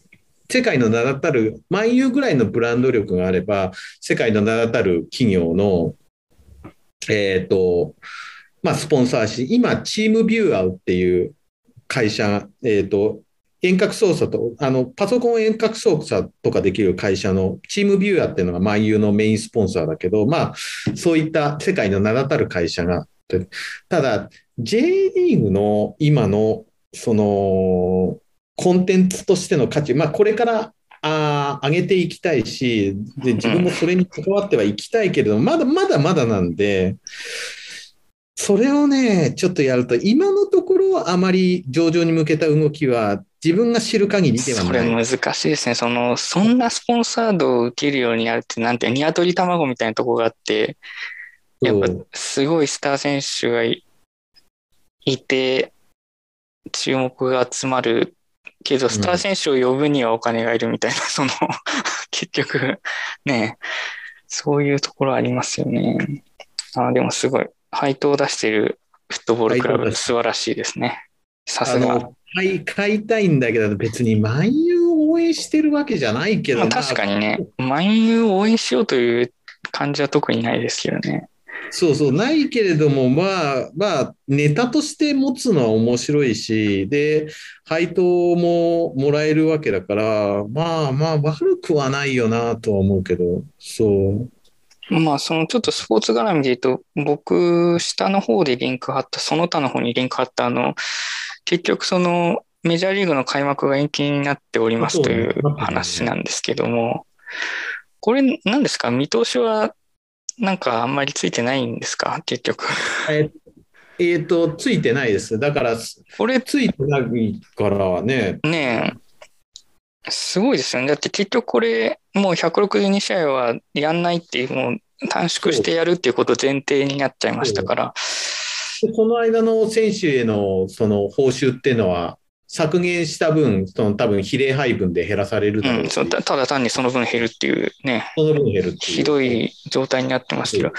世界の名だたる、万有ぐらいのブランド力があれば、世界の名だたる企業の、えっ、と、まあ、スポンサーし、今、チームビューアウっていう会社、えっ、と、遠隔操作と、あの、パソコン遠隔操作とかできる会社のチームビューアっていうのが万有のメインスポンサーだけど、まあ、そういった世界の名だたる会社が、ただ、J リーグの今の、その、コンテンツとしての価値、まあ、これからあー上げていきたいし、で自分もそれに関わってはいきたいけれども、まだまだまだなんで、それをね、ちょっとやると、今のところあまり上場に向けた動きは、自分が知る限りでは
それ
ない。
難しいですね。その、そんなスポンサードを受けるようになるって、なんて、鶏卵みたいなとこがあって、やっぱ
そう
すごいスター選手がいいて、注目が集まるけど、スター選手を呼ぶにはお金がいるみたいな、その、結局、ね、そういうところありますよね。あでもすごい、配当を出しているフットボールクラブ、素晴らしいですね。さ
あ
すが。
の買い買いたいんだけど、別に万有を応援してるわけじゃないけど、
まあ、確かにね、万有を応援しようという感じは特にないですけどね。
そうそう、ないけれども、まあ、まあ、ネタとして持つのは面白いし、で、配当ももらえるわけだから、まあまあ、悪くはないよなとは思うけど、そう。
まあ、そのちょっとスポーツ絡みで言うと、僕、下の方でリンク貼った、その他の方にリンク貼った、あの、結局そのメジャーリーグの開幕が延期になっておりますという話なんですけども、これ何ですか？見通しはなんかあんまりついてないんですか？結局。
ええーと、ついてないです。だから、
これ
ついてないからね、
ねえ、すごいですよね。だって結局これ、もう162試合はやんないっていう、もう短縮してやるっていうこと前提になっちゃいましたから。
その間の選手へのその報酬っていうのは、削減した分、その多分比例配分で減らされるだろ
うん、
うし、
そうたただ単にその分減るっていうね、
その分減るっていう。
ひどい状態になってますけど、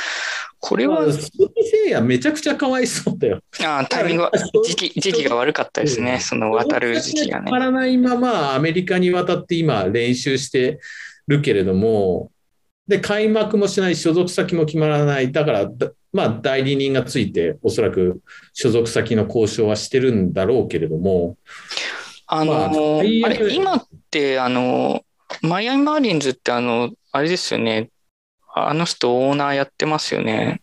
これは
まあ、、鈴木誠也めちゃくちゃかわいそうだよ。
あタイミングは、時期、時期が悪かったですね、その渡る時期がね
決。まらないままアメリカに渡って今練習してるけれども、で、開幕もしない、所属先も決まらない。だから、だまあ、代理人がついて、おそらく所属先の交渉はしてるんだろうけれども、
あの
まあ
ーあれ、今って、あのー、マイアミマーリンズって、あの、あれですよね、あの人オーナーやってますよね。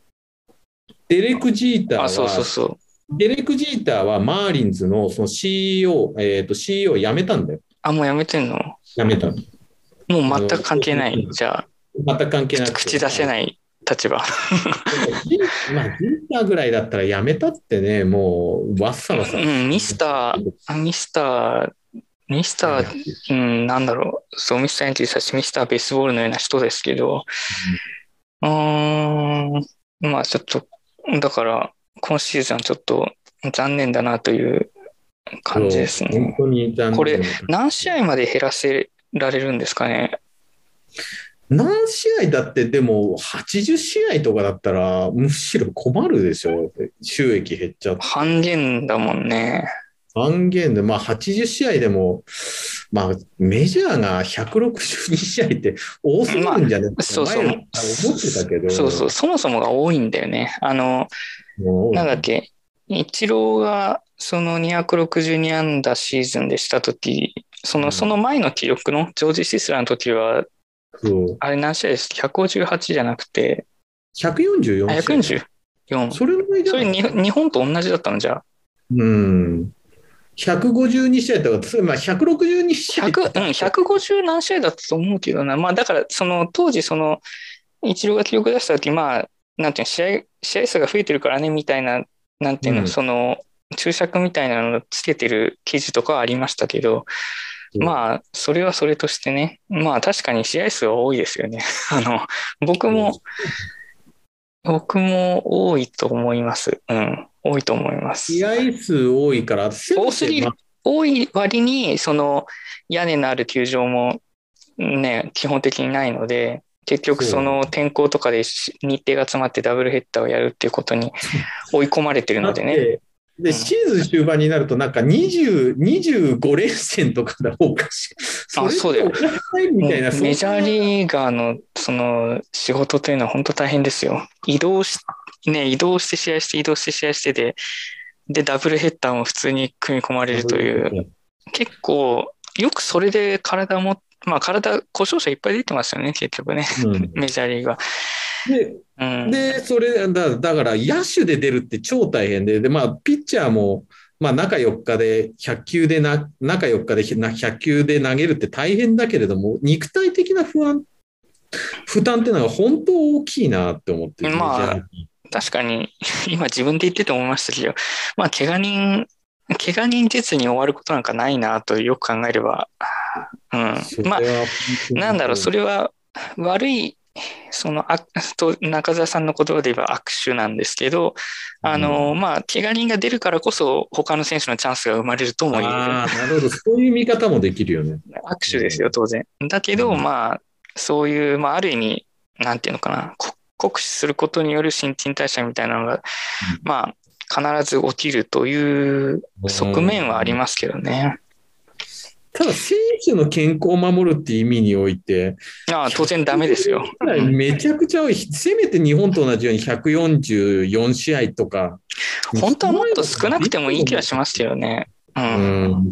デレク・ジーター
あ、そうそう
は、
そ
デレク・ジーターはマーリンズのその CEO、えっ、と、CEO を辞めたんだよ。
う。あ、もうやめてんの？
辞めたの。
もう全く関係ない。
うん
じゃあ、
全く関係なくて
口出せない立場。
まあ、ジーターぐらいだったら辞めたってね、もう、わっさわさ。
うん、ミスター、あミスター、ミスター、うん、なんだろう、そう、ミスターエンティさし、ミスターベースボールのような人ですけど、うーん、まあちょっと、だから、今シーズンはちょっと残念だなという感じですね。これ何試合まで減らせられるんですかね？
何試合だって、でも、80試合とかだったら、むしろ困るでしょ。収益減っちゃって。
半減だもんね。
半減で、まあ、80試合でも、まあ、メジャーが162試合って多すぎるんじゃない
そうそう。
前思ってたけど。
そうそう、そもそもが多いんだよね。あの、なんだっけ、イチローがその262安打シーズンでしたとき、そのその前の記録のジョージ・シスラーの時は、
そう
あれ何試合ですか ?158 じゃなくて、
144
あ
試合。
144。
それぐらいじゃない
それに日本と同じだったの？じゃあ。
うん。152試合とか、それまあ162試合。
100、うん、150何試合だったと思うけどな。まあだから、その当時その、イチローが記録出した時、まあ、なんていうの、試合、試合数が増えてるからね、みたいな、なんていうの、
うん
その、注釈みたいなのをつけてる記事とかはありましたけど、まあ、それはそれとしてね、まあ確かに試合数は多いですよね。あの、僕も、僕も多いと思います。うん、多いと思います。
試合数多いから、
多すぎる、多い割に、その屋根のある球場もね、基本的にないので、結局その天候とかで日程が詰まってダブルヘッダーをやるっていうことに追い込まれてるのでね。
で、シーズン終盤になると、なんか20、25連戦とかだおかしい。
あ、そうだよ。みたいなメジャーリーガーのその仕事というのは本当大変ですよ。移動し、ね、移動して試合して、移動して試合してで、で、ダブルヘッダーも普通に組み込まれるという、結構、よくそれで体も、まあ体、故障者いっぱい出てますよね、結局ね、うん、メジャーリーガー。
で、うん、でそれだ、だから野手で出るって超大変で、で、まあ、ピッチャーも、まあ、中4日で100球でな、中4日で100球で投げるって大変だけれども、肉体的な不安、負担っていうのは本当大きいなって思ってる、
まあ、確かに、今自分で言ってて思いましたけど、まあ、怪我人、怪我人鉄に終わることなんかないなとよく考えれば、うん。まあ、なんだろう、それは悪いそのあと中澤さんの言葉で言えば握手なんですけど、あの、まあ、怪我人が出るからこそ、他の選手のチャンスが生まれるとも言える。
なるほど、そういう見方もできるよね。
握手ですよ、当然。だけど、まあ、そういう、まあ、ある意味、なんていうのかな、酷使することによる新陳代謝みたいなのが、まあ、必ず起きるという側面はありますけどね。
ただ、選手の健康を守るっていう意味において、
ああ当然ダメですよ。
めちゃくちゃ多い、せめて日本と同じように144試合とか。
本当はもっと少なくてもいい気がしますよね。うん、
130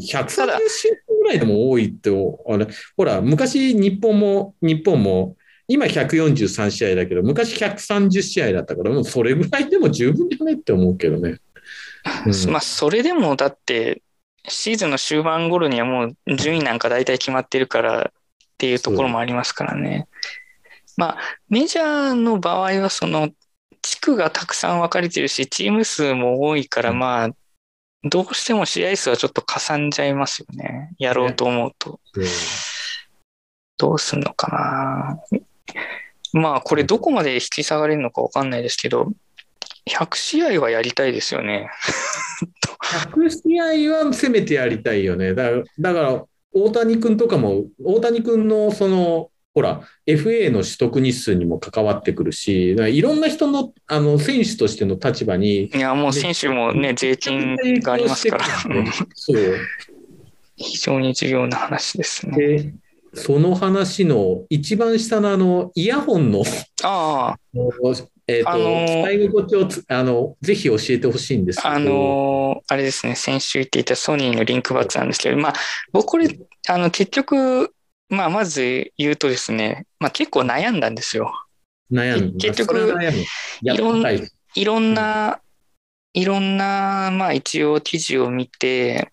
試合ぐらいでも多いって、あれほら、昔日本も、日本も、今143試合だけど、昔130試合だったから、もうそれぐらいでも十分じゃないって思うけどね。
うん、まあ、それでもだって、シーズンの終盤頃にはもう順位なんか大体決まってるからっていうところもありますからね。まあ、メジャーの場合はその地区がたくさん分かれてるし、チーム数も多いから、まあ、どうしても試合数はちょっとかさんじゃいますよね。やろうと思うと。どうすんのかな。まあ、これどこまで引き下がれるのか分かんないですけど、100試合はやりたいですよね。
100試合はせめてやりたいよね。だから、から大谷君とかも、大谷君のその、ほら、FA の取得日数にも関わってくるし、いろんな人のあの選手としての立場に。
いや、もう選手もね、税金がありますから。そう。非常に重要な話ですね。
その話の一番下のあのイヤホンの
あ
えっ、ー、と、あのー、使い心地をあのぜひ教えてほしいんですけど。
あのー、あれですね、先週言っていたソニーのリンクバッツなんですけど、まあ、僕これ、あの、結局、まあ、まず言うとですね、まあ、結構悩んだんですよ。
悩む。
結局、いろんいろんな、いろんな、まあ、一応記事を見て、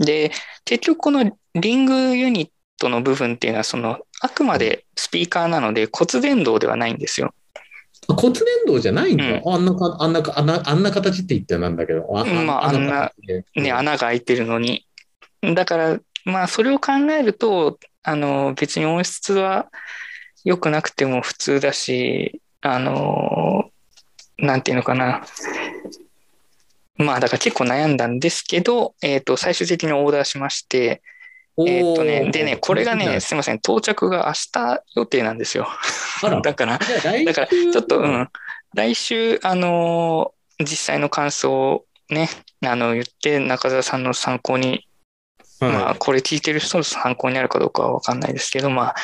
で、結局このリングユニットの部分っていうのは、その、あくまでスピーカーなので骨伝導ではないんですよ。
骨伝導じゃないんだ、うん、あんなか、あんなか、あんな、あんな形って言ってなんだけど。
あ,、まあ、あんな、ね、穴が開いてるのに。だから、まあ、それを考えると、あの、別に音質は良くなくても普通だし、あの、なんていうのかな。まあ、だから結構悩んだんですけど、えっ、ー、と、最終的にオーダーしまして、えー、っとね、でね、これがね、すみません、到着が明日予定なんですよ。だから、だから、ちょっと、うん、来週、あのー、実際の感想をね、あの、言って、中澤さんの参考に、はい、まあ、これ聞いてる人の参考になるかどうかはわかんないですけど、まあ、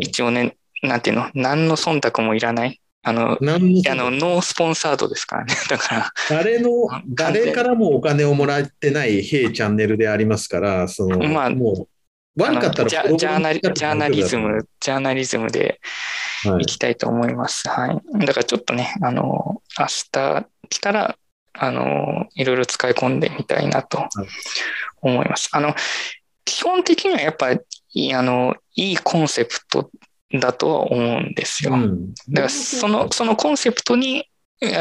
一応ね、なんていうの、何の忖度もいらない、あの、あのノースポンサードですからね。だから。
誰の、誰からもお金をもらってないヘイチャンネルでありますから、その、まあ、もう、悪かったら
ジャジャーナリジャーナリズム、ジャーナリズムでいきたいと思います。はい。はい、だからちょっとね、あの、明日来たら、あの、いろいろ使い込んでみたいなと思います。あの、基本的にはやっぱり、あの、いいコンセプトだとは思うんですよ。うん、だからその、そのコンセプトに、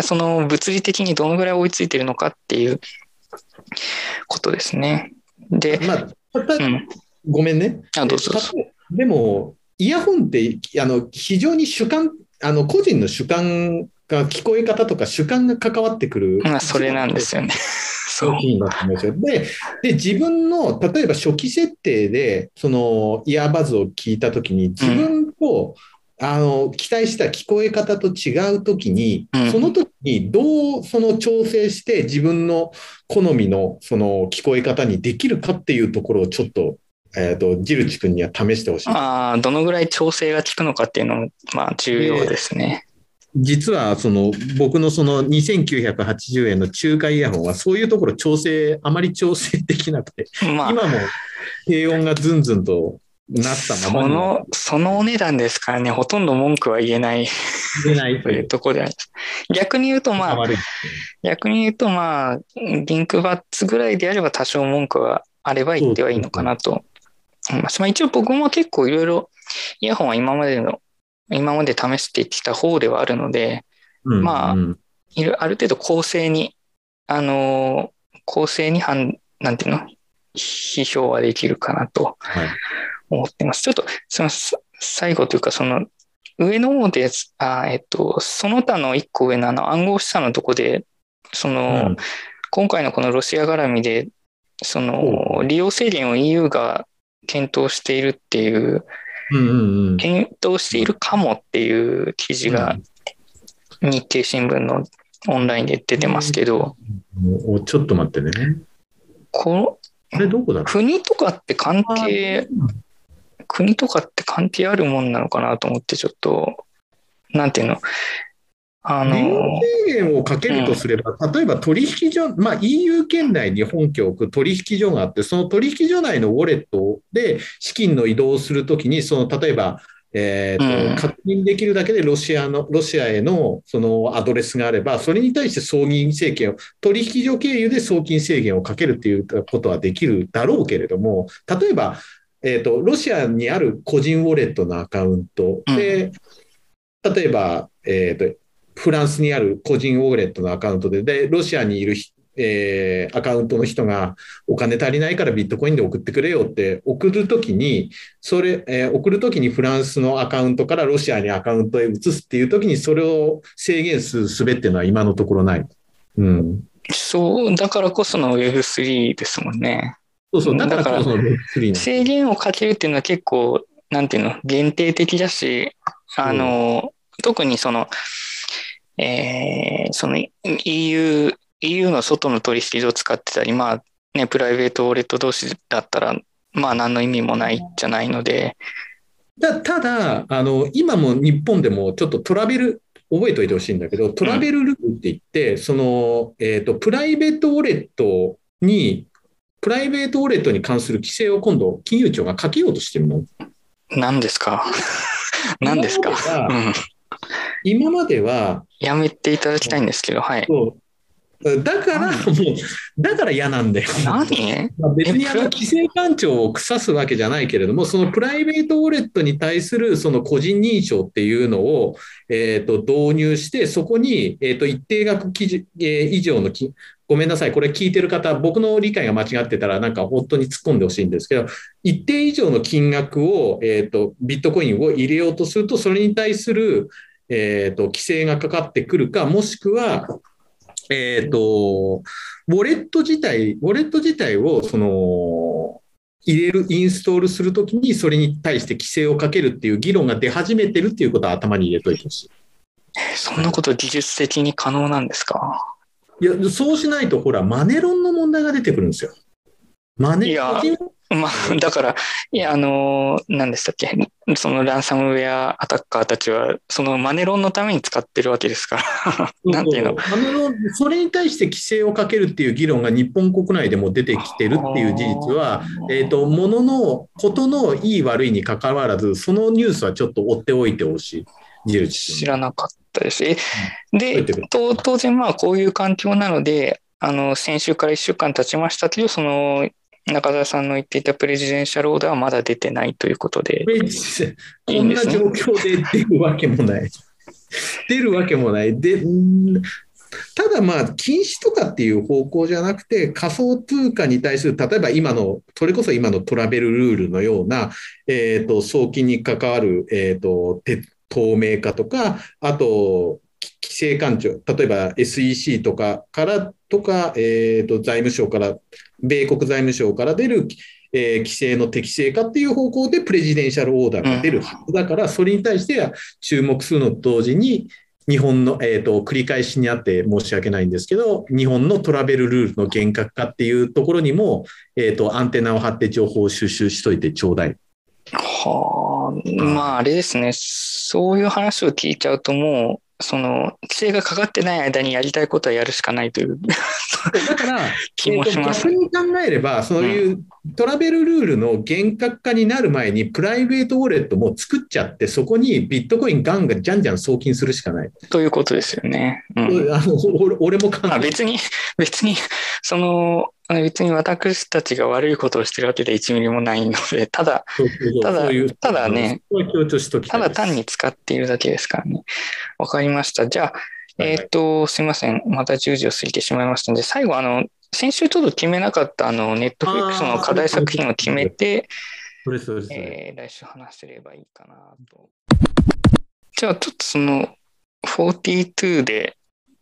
その物理的にどのぐらい追いついてるのかっていうことですね。で、
まあ、たうん、ごめんね。
あどうぞ
でも、イヤホンってあの非常に主観、あの個人の主観が聞こえ方とか主観が関わってくる。
まあ、それなんですよね。
そうでで自分の例えば初期設定でそのイヤーバズを聞いたときに自分と、うん、あの期待した聞こえ方と違うときに、うん、その時にどうその調整して自分の好みのその聞こえ方にできるかっていうところをちょっとえーと、ジルチ君には試してほしい。
ああ、どのぐらい調整が効くのかっていうのも、まあ、重要ですね。
実はその僕のその2980円の中華イヤホンはそういうところ調整、あまり調整できなくて、まあ、今も低音がズンズンとなったま
まその、そのお値段ですからね、ほとんど文句は言えない。
言えない
というところであります。逆に言うとまあ、逆に言うとまあ、リンクバッツぐらいであれば多少文句はあれば言ってはいいのかなと思います。まあ一応僕も結構いろいろイヤホンは今までの今まで試してきた方ではあるので、うんうん、まあ、いるある程度公正に、あのー、公正に判、なんていうの、批評はできるかなと思ってます。はい、ちょっと、その、最後というか、その、上の方で、あえっと、その他の一個上のあの暗号資産のとこで、その、うん、今回のこのロシア絡みで、その、利用制限を EU が検討しているっていう、検討しているかもっていう記事が日経新聞のオンラインで出てますけど、
うちょっと待ってね。
これどこだ国とかって関係、国とかって関係あるもんなのかなと思って、ちょっと、なんていうの、
あの制限をかけるとすれば、うん、例えば取引所、まあ、EU 圏内に本拠を置く取引所があって、その取引所内のウォレットで資金の移動をするときに、その例えば、えーと、うん、確認できるだけでロシアのロシアへのそのアドレスがあれば、それに対して送金制限を、取引所経由で送金制限をかけるということはできるだろうけれども、例えば、えーと、ロシアにある個人ウォレットのアカウントで、うん、例えば、えーとフランスにある個人ウォレットのアカウントで、で、ロシアにいる、えー、アカウントの人がお金足りないからビットコインで送ってくれよって送るときに、それ、えー、送るときにフランスのアカウントからロシアにアカウントへ移すっていうときに、それを制限するすべっていうのは今のところない。うん。
そう、だからこその Web3 ですもんね。
そうそう、だからこその
Web3 制限をかけるっていうのは結構、なんていうの、限定的だし、あの、特にその、えー、その EU、EU の外の取引所を使ってたり、まあね、プライベートウォレット同士だったら、まあ何の意味もないじゃないので。
たただあの、今も日本でもちょっとトラベル、覚えておいてほしいんだけど、トラベルルールって言って、うん、その、えっ、ー、と、プライベートウォレットに、プライベートウォレットに関する規制を今度、金融庁がかけようとしてるの。
何ですか？何ですか、
今までは。
やめていただきたいんですけど、はい。
だから、もう、だから嫌なんだよ。
何
別にあの規制官庁を腐すわけじゃないけれども、そのプライベートウォレットに対するその個人認証っていうのを、えー、と導入して、そこに、えー、と一定額基準、えー、以上のごめんなさい、これ聞いてる方、僕の理解が間違ってたら、なんか本当に突っ込んでほしいんですけど、一定以上の金額を、えー、とビットコインを入れようとすると、それに対する、えーと、規制がかかってくるか、もしくは、えーと、ウォレット自体、ウォレット自体をその入れる、インストールするときに、それに対して規制をかけるっていう議論が出始めてるっていうことは頭に入れといてほしい。
そんなこと技術的に可能なんですか？
いや、そうしないと、ほら、マネロンの問題が出てくるんですよ。マネロン
まあ、だから、いや、あの、何でしたっけ、そのランサムウェアアタッカーたちは、そのマネロンのために使ってるわけですから、なんていうの？
マネロン、それに対して規制をかけるっていう議論が日本国内でも出てきてるっていう事実は、えっ、ー、と、ものの、ことのいい悪いにかかわらず、そのニュースはちょっと追っておいてほしい。
知らなかったです。で、当然まあこういう環境なので、あの、先週から1週間経ちましたけど、その中澤さんの言っていたプレジデンシャルオーダーはまだ出てないということで。
こんな状況で出るわけもない。出るわけもない。でただまあ、禁止とかっていう方向じゃなくて、仮想通貨に対する、例えば今の、それこそ今のトラベルルールのような、え、ー、と、送金に関わる、え、ー、と、透明化とか、あと、規制官庁、例えば SEC とかからとか、え、ー、と、財務省から、米国財務省から出る、えー、規制の適正化っていう方向でプレジデンシャルオーダーが出るはずだから、それに対しては注目するのと同時に、日本の、えーと、繰り返しにあって申し訳ないんですけど、日本のトラベルルールの厳格化っていうところにも、えーと、アンテナを張って情報を収集しといてちょうだい。
はあ、まああれですね、そういう話を聞いちゃうともう、その規制がかかってない間にやりたいことはやるしかないという。
だから、気もします、逆に考えれば、そういうトラベルルールの厳格化になる前に、プライベートウォレットも作っちゃって、そこにビットコインガンガンじゃんじゃん送金するしかない。
ということですよね。
うん、あの俺も考
え別に、別に、その、別に私たちが悪いことをしてるわけで1ミリもないので、ただ、ただ、ただね、ただ単に使っているだけですからね。わかりました。じゃあ、えっ、ー、と、すいません。また10時を過ぎてしまいましたので、最後、あの、先週ちょっと決めなかった、あの、ネットフリックスの課題作品を決めて、えー、来週話せればいいかなと。じゃあ、ちょっとその、42で、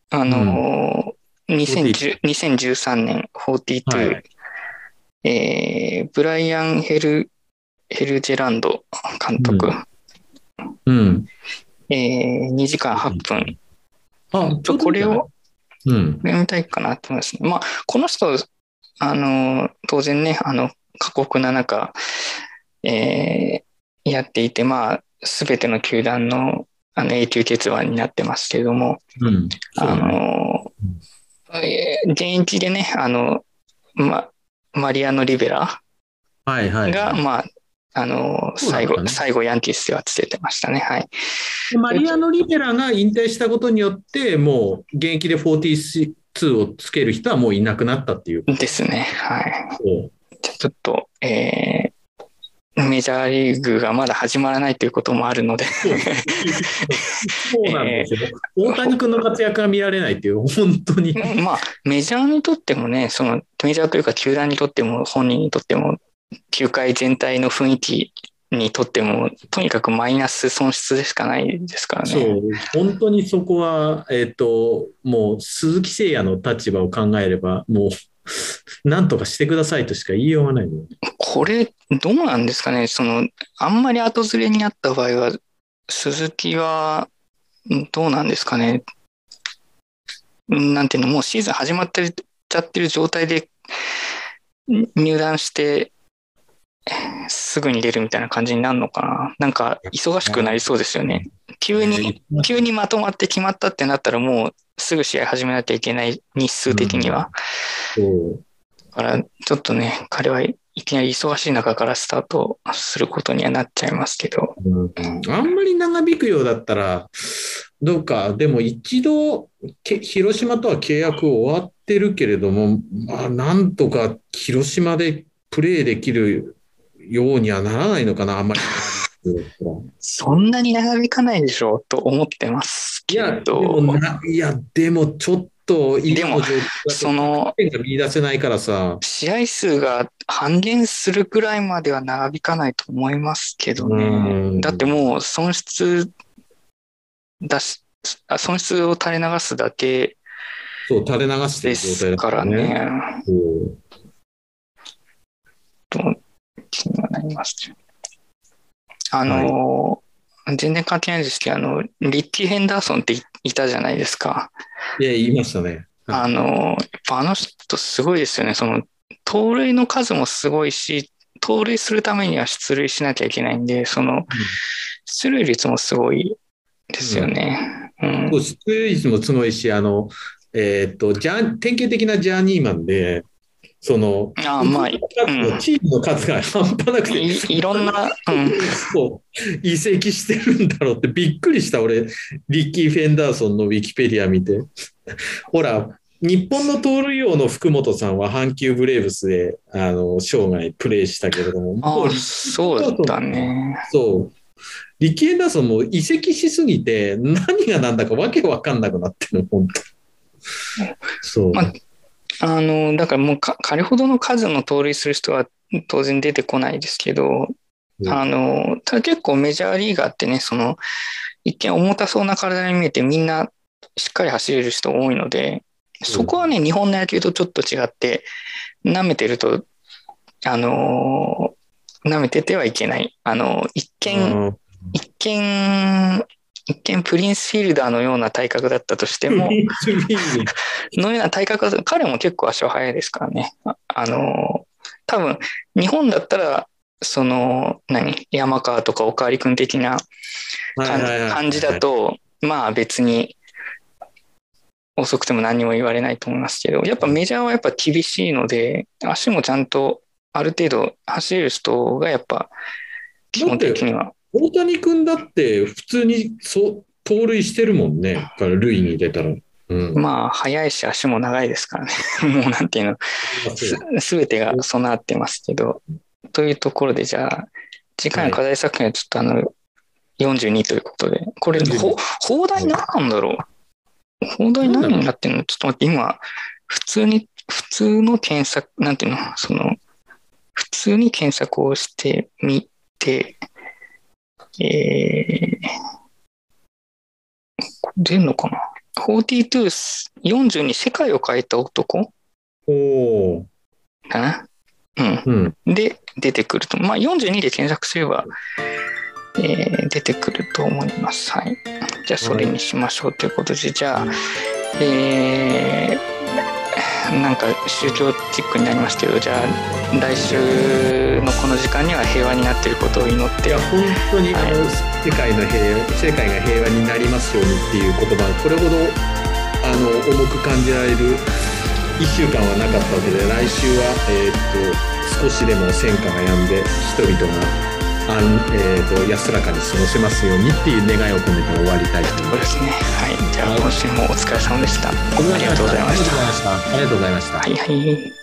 あの、うん、2013年42、はい、えー、ブライアン・ヘル、ヘルジェランド監督。
うん。うん、
えー、2時間8分。あ、ちょこれを読みたいかなと思いますね。まあ、この人、あの、当然ね、あの、過酷な中、えー、やっていて、まあ、すべての球団のあの永久欠番になってますけれども、
うん、
あの、現役でね、あの、ま、マリアノ・リベラが、
はいはい、
まあ、あの、最後、ね、最後ヤンキースではつけてましたね。はい。
マリアノ・リベラが引退したことによって、もう現役で42をつける人はもういなくなったっていう。
ですね。はい。ちょっと、えー、メジャーリーグがまだ始まらないということもあるので
そうなんですよ。大谷君の活躍が見られないっていう、本当に。
まあ、メジャーにとってもね、そのメジャーというか球団にとっても本人にとっても球界全体の雰囲気にとっても、とにかくマイナス損失でしかないですからね。
そう、本当にそこは、えっ、ー、と、もう鈴木誠也の立場を考えれば、もう、なんとかしてくださいとしか言いようがない、
これ、どうなんですかね、その、あんまり後ずれになった場合は、鈴木は、どうなんですかね。なんていうの、もうシーズン始まってちゃってる状態で入団して、すぐに出るみたいな感じになるのかな。なんか忙しくなりそうですよね。急に、急にまとまって決まったってなったらもうすぐ試合始めなきゃいけない日数的には。
うん、
だからちょっとね、彼はいきなり忙しい中からスタートすることにはなっちゃいますけど。
うん、あんまり長引くようだったら、どうか、でも一度、広島とは契約終わってるけれども、まあ、なんとか広島でプレーできるようにはならないのかな、あんまり。
そんなに長引かないでしょうと思ってますけど。
いや、でもちょっと、
でも、その、
見出せないからさ。
試合数が半減するくらいまでは長引かないと思いますけどね。だってもう損失だし、損失を垂れ流すだけ
そう、垂れ流して
る状態だからね。と気にはなります。あの、はい、全然関係ないですけど、あの、リッキー・ヘンダーソンっていたじゃないですか。
いや、言いましたね。
あの、やっぱあの人すごいですよね。その、盗塁の数もすごいし、盗塁するためには出塁しなきゃいけないんで、その、出塁率もすごいですよね。
うん。うん、出塁率もすごいし、あの、えー、っと、じゃ典型的なジャーニーマンで、その、
あまあ、う
ん、チームの数が半端なくて、
いいろんな、うん、
移籍してるんだろうってびっくりした、俺、リッキー・フェンダーソンのウィキペディア見て。ほら、日本の盗塁王の福本さんは阪急ブレーブスであの生涯プレーしたけれども、
もうそうだね。
そう。リッキー・フェンダーソンも移籍しすぎて、何が何だかわけわかんなくなってる、本当。そう。
まあ、あの、だからもうか、彼ほどの数の盗塁する人は当然出てこないですけど、うん、あの、ただ結構メジャーリーガーってね、その、一見重たそうな体に見えてみんなしっかり走れる人多いので、そこはね、日本の野球とちょっと違って、舐めてると、あの舐めててはいけない。あの、一見、一見、一見プリンスフィールダーのような体格だったとしても、のような体格彼も結構足は速いですからね。あの、多分、日本だったら、その、何、山川とかおかわり君的な感じだと、まあ別に遅くても何にも言われないと思いますけど、やっぱメジャーはやっぱ厳しいので、足もちゃんとある程度走れる人がやっぱ基本的には。
大谷君だって普通にそ盗塁してるもんね、から塁に出たら。
うん、まあ、速いし足も長いですからね。もうなんていうの、すべてが備わってますけど。というところで、じゃあ、次回の課題作品はちょっとあの、42ということで、これ、ほ放題何なんだろう？放題何になってんの？ちょっと待って、今、普通に、普通の検索、なんていうの？その、普通に検索をしてみて、えー、出んのかな ?42、42世界を変えた男？
お
かな？うん。うん、で、出てくると。まあ、42で検索すれば、えー、出てくると思います。はい。じゃあ、それにしましょうということで、じゃあ、えー、なんか宗教チックになりますけどじゃあ来週のこの時間には平和になっていることを祈っていや
本当に、はい、あの世界の平世界が平和になりますようにっていう言葉これほどあの重く感じられる1週間はなかったわけで来週は、えー、っと少しでも戦火が止んで人々があえーと、安らかに過ごせますようにっていう願いを込めて終わりたいと思います。
そうですね。はい。じゃあ、今週もお疲れ様でした。ありがとうございました。
ありがとうございました。
はいはい。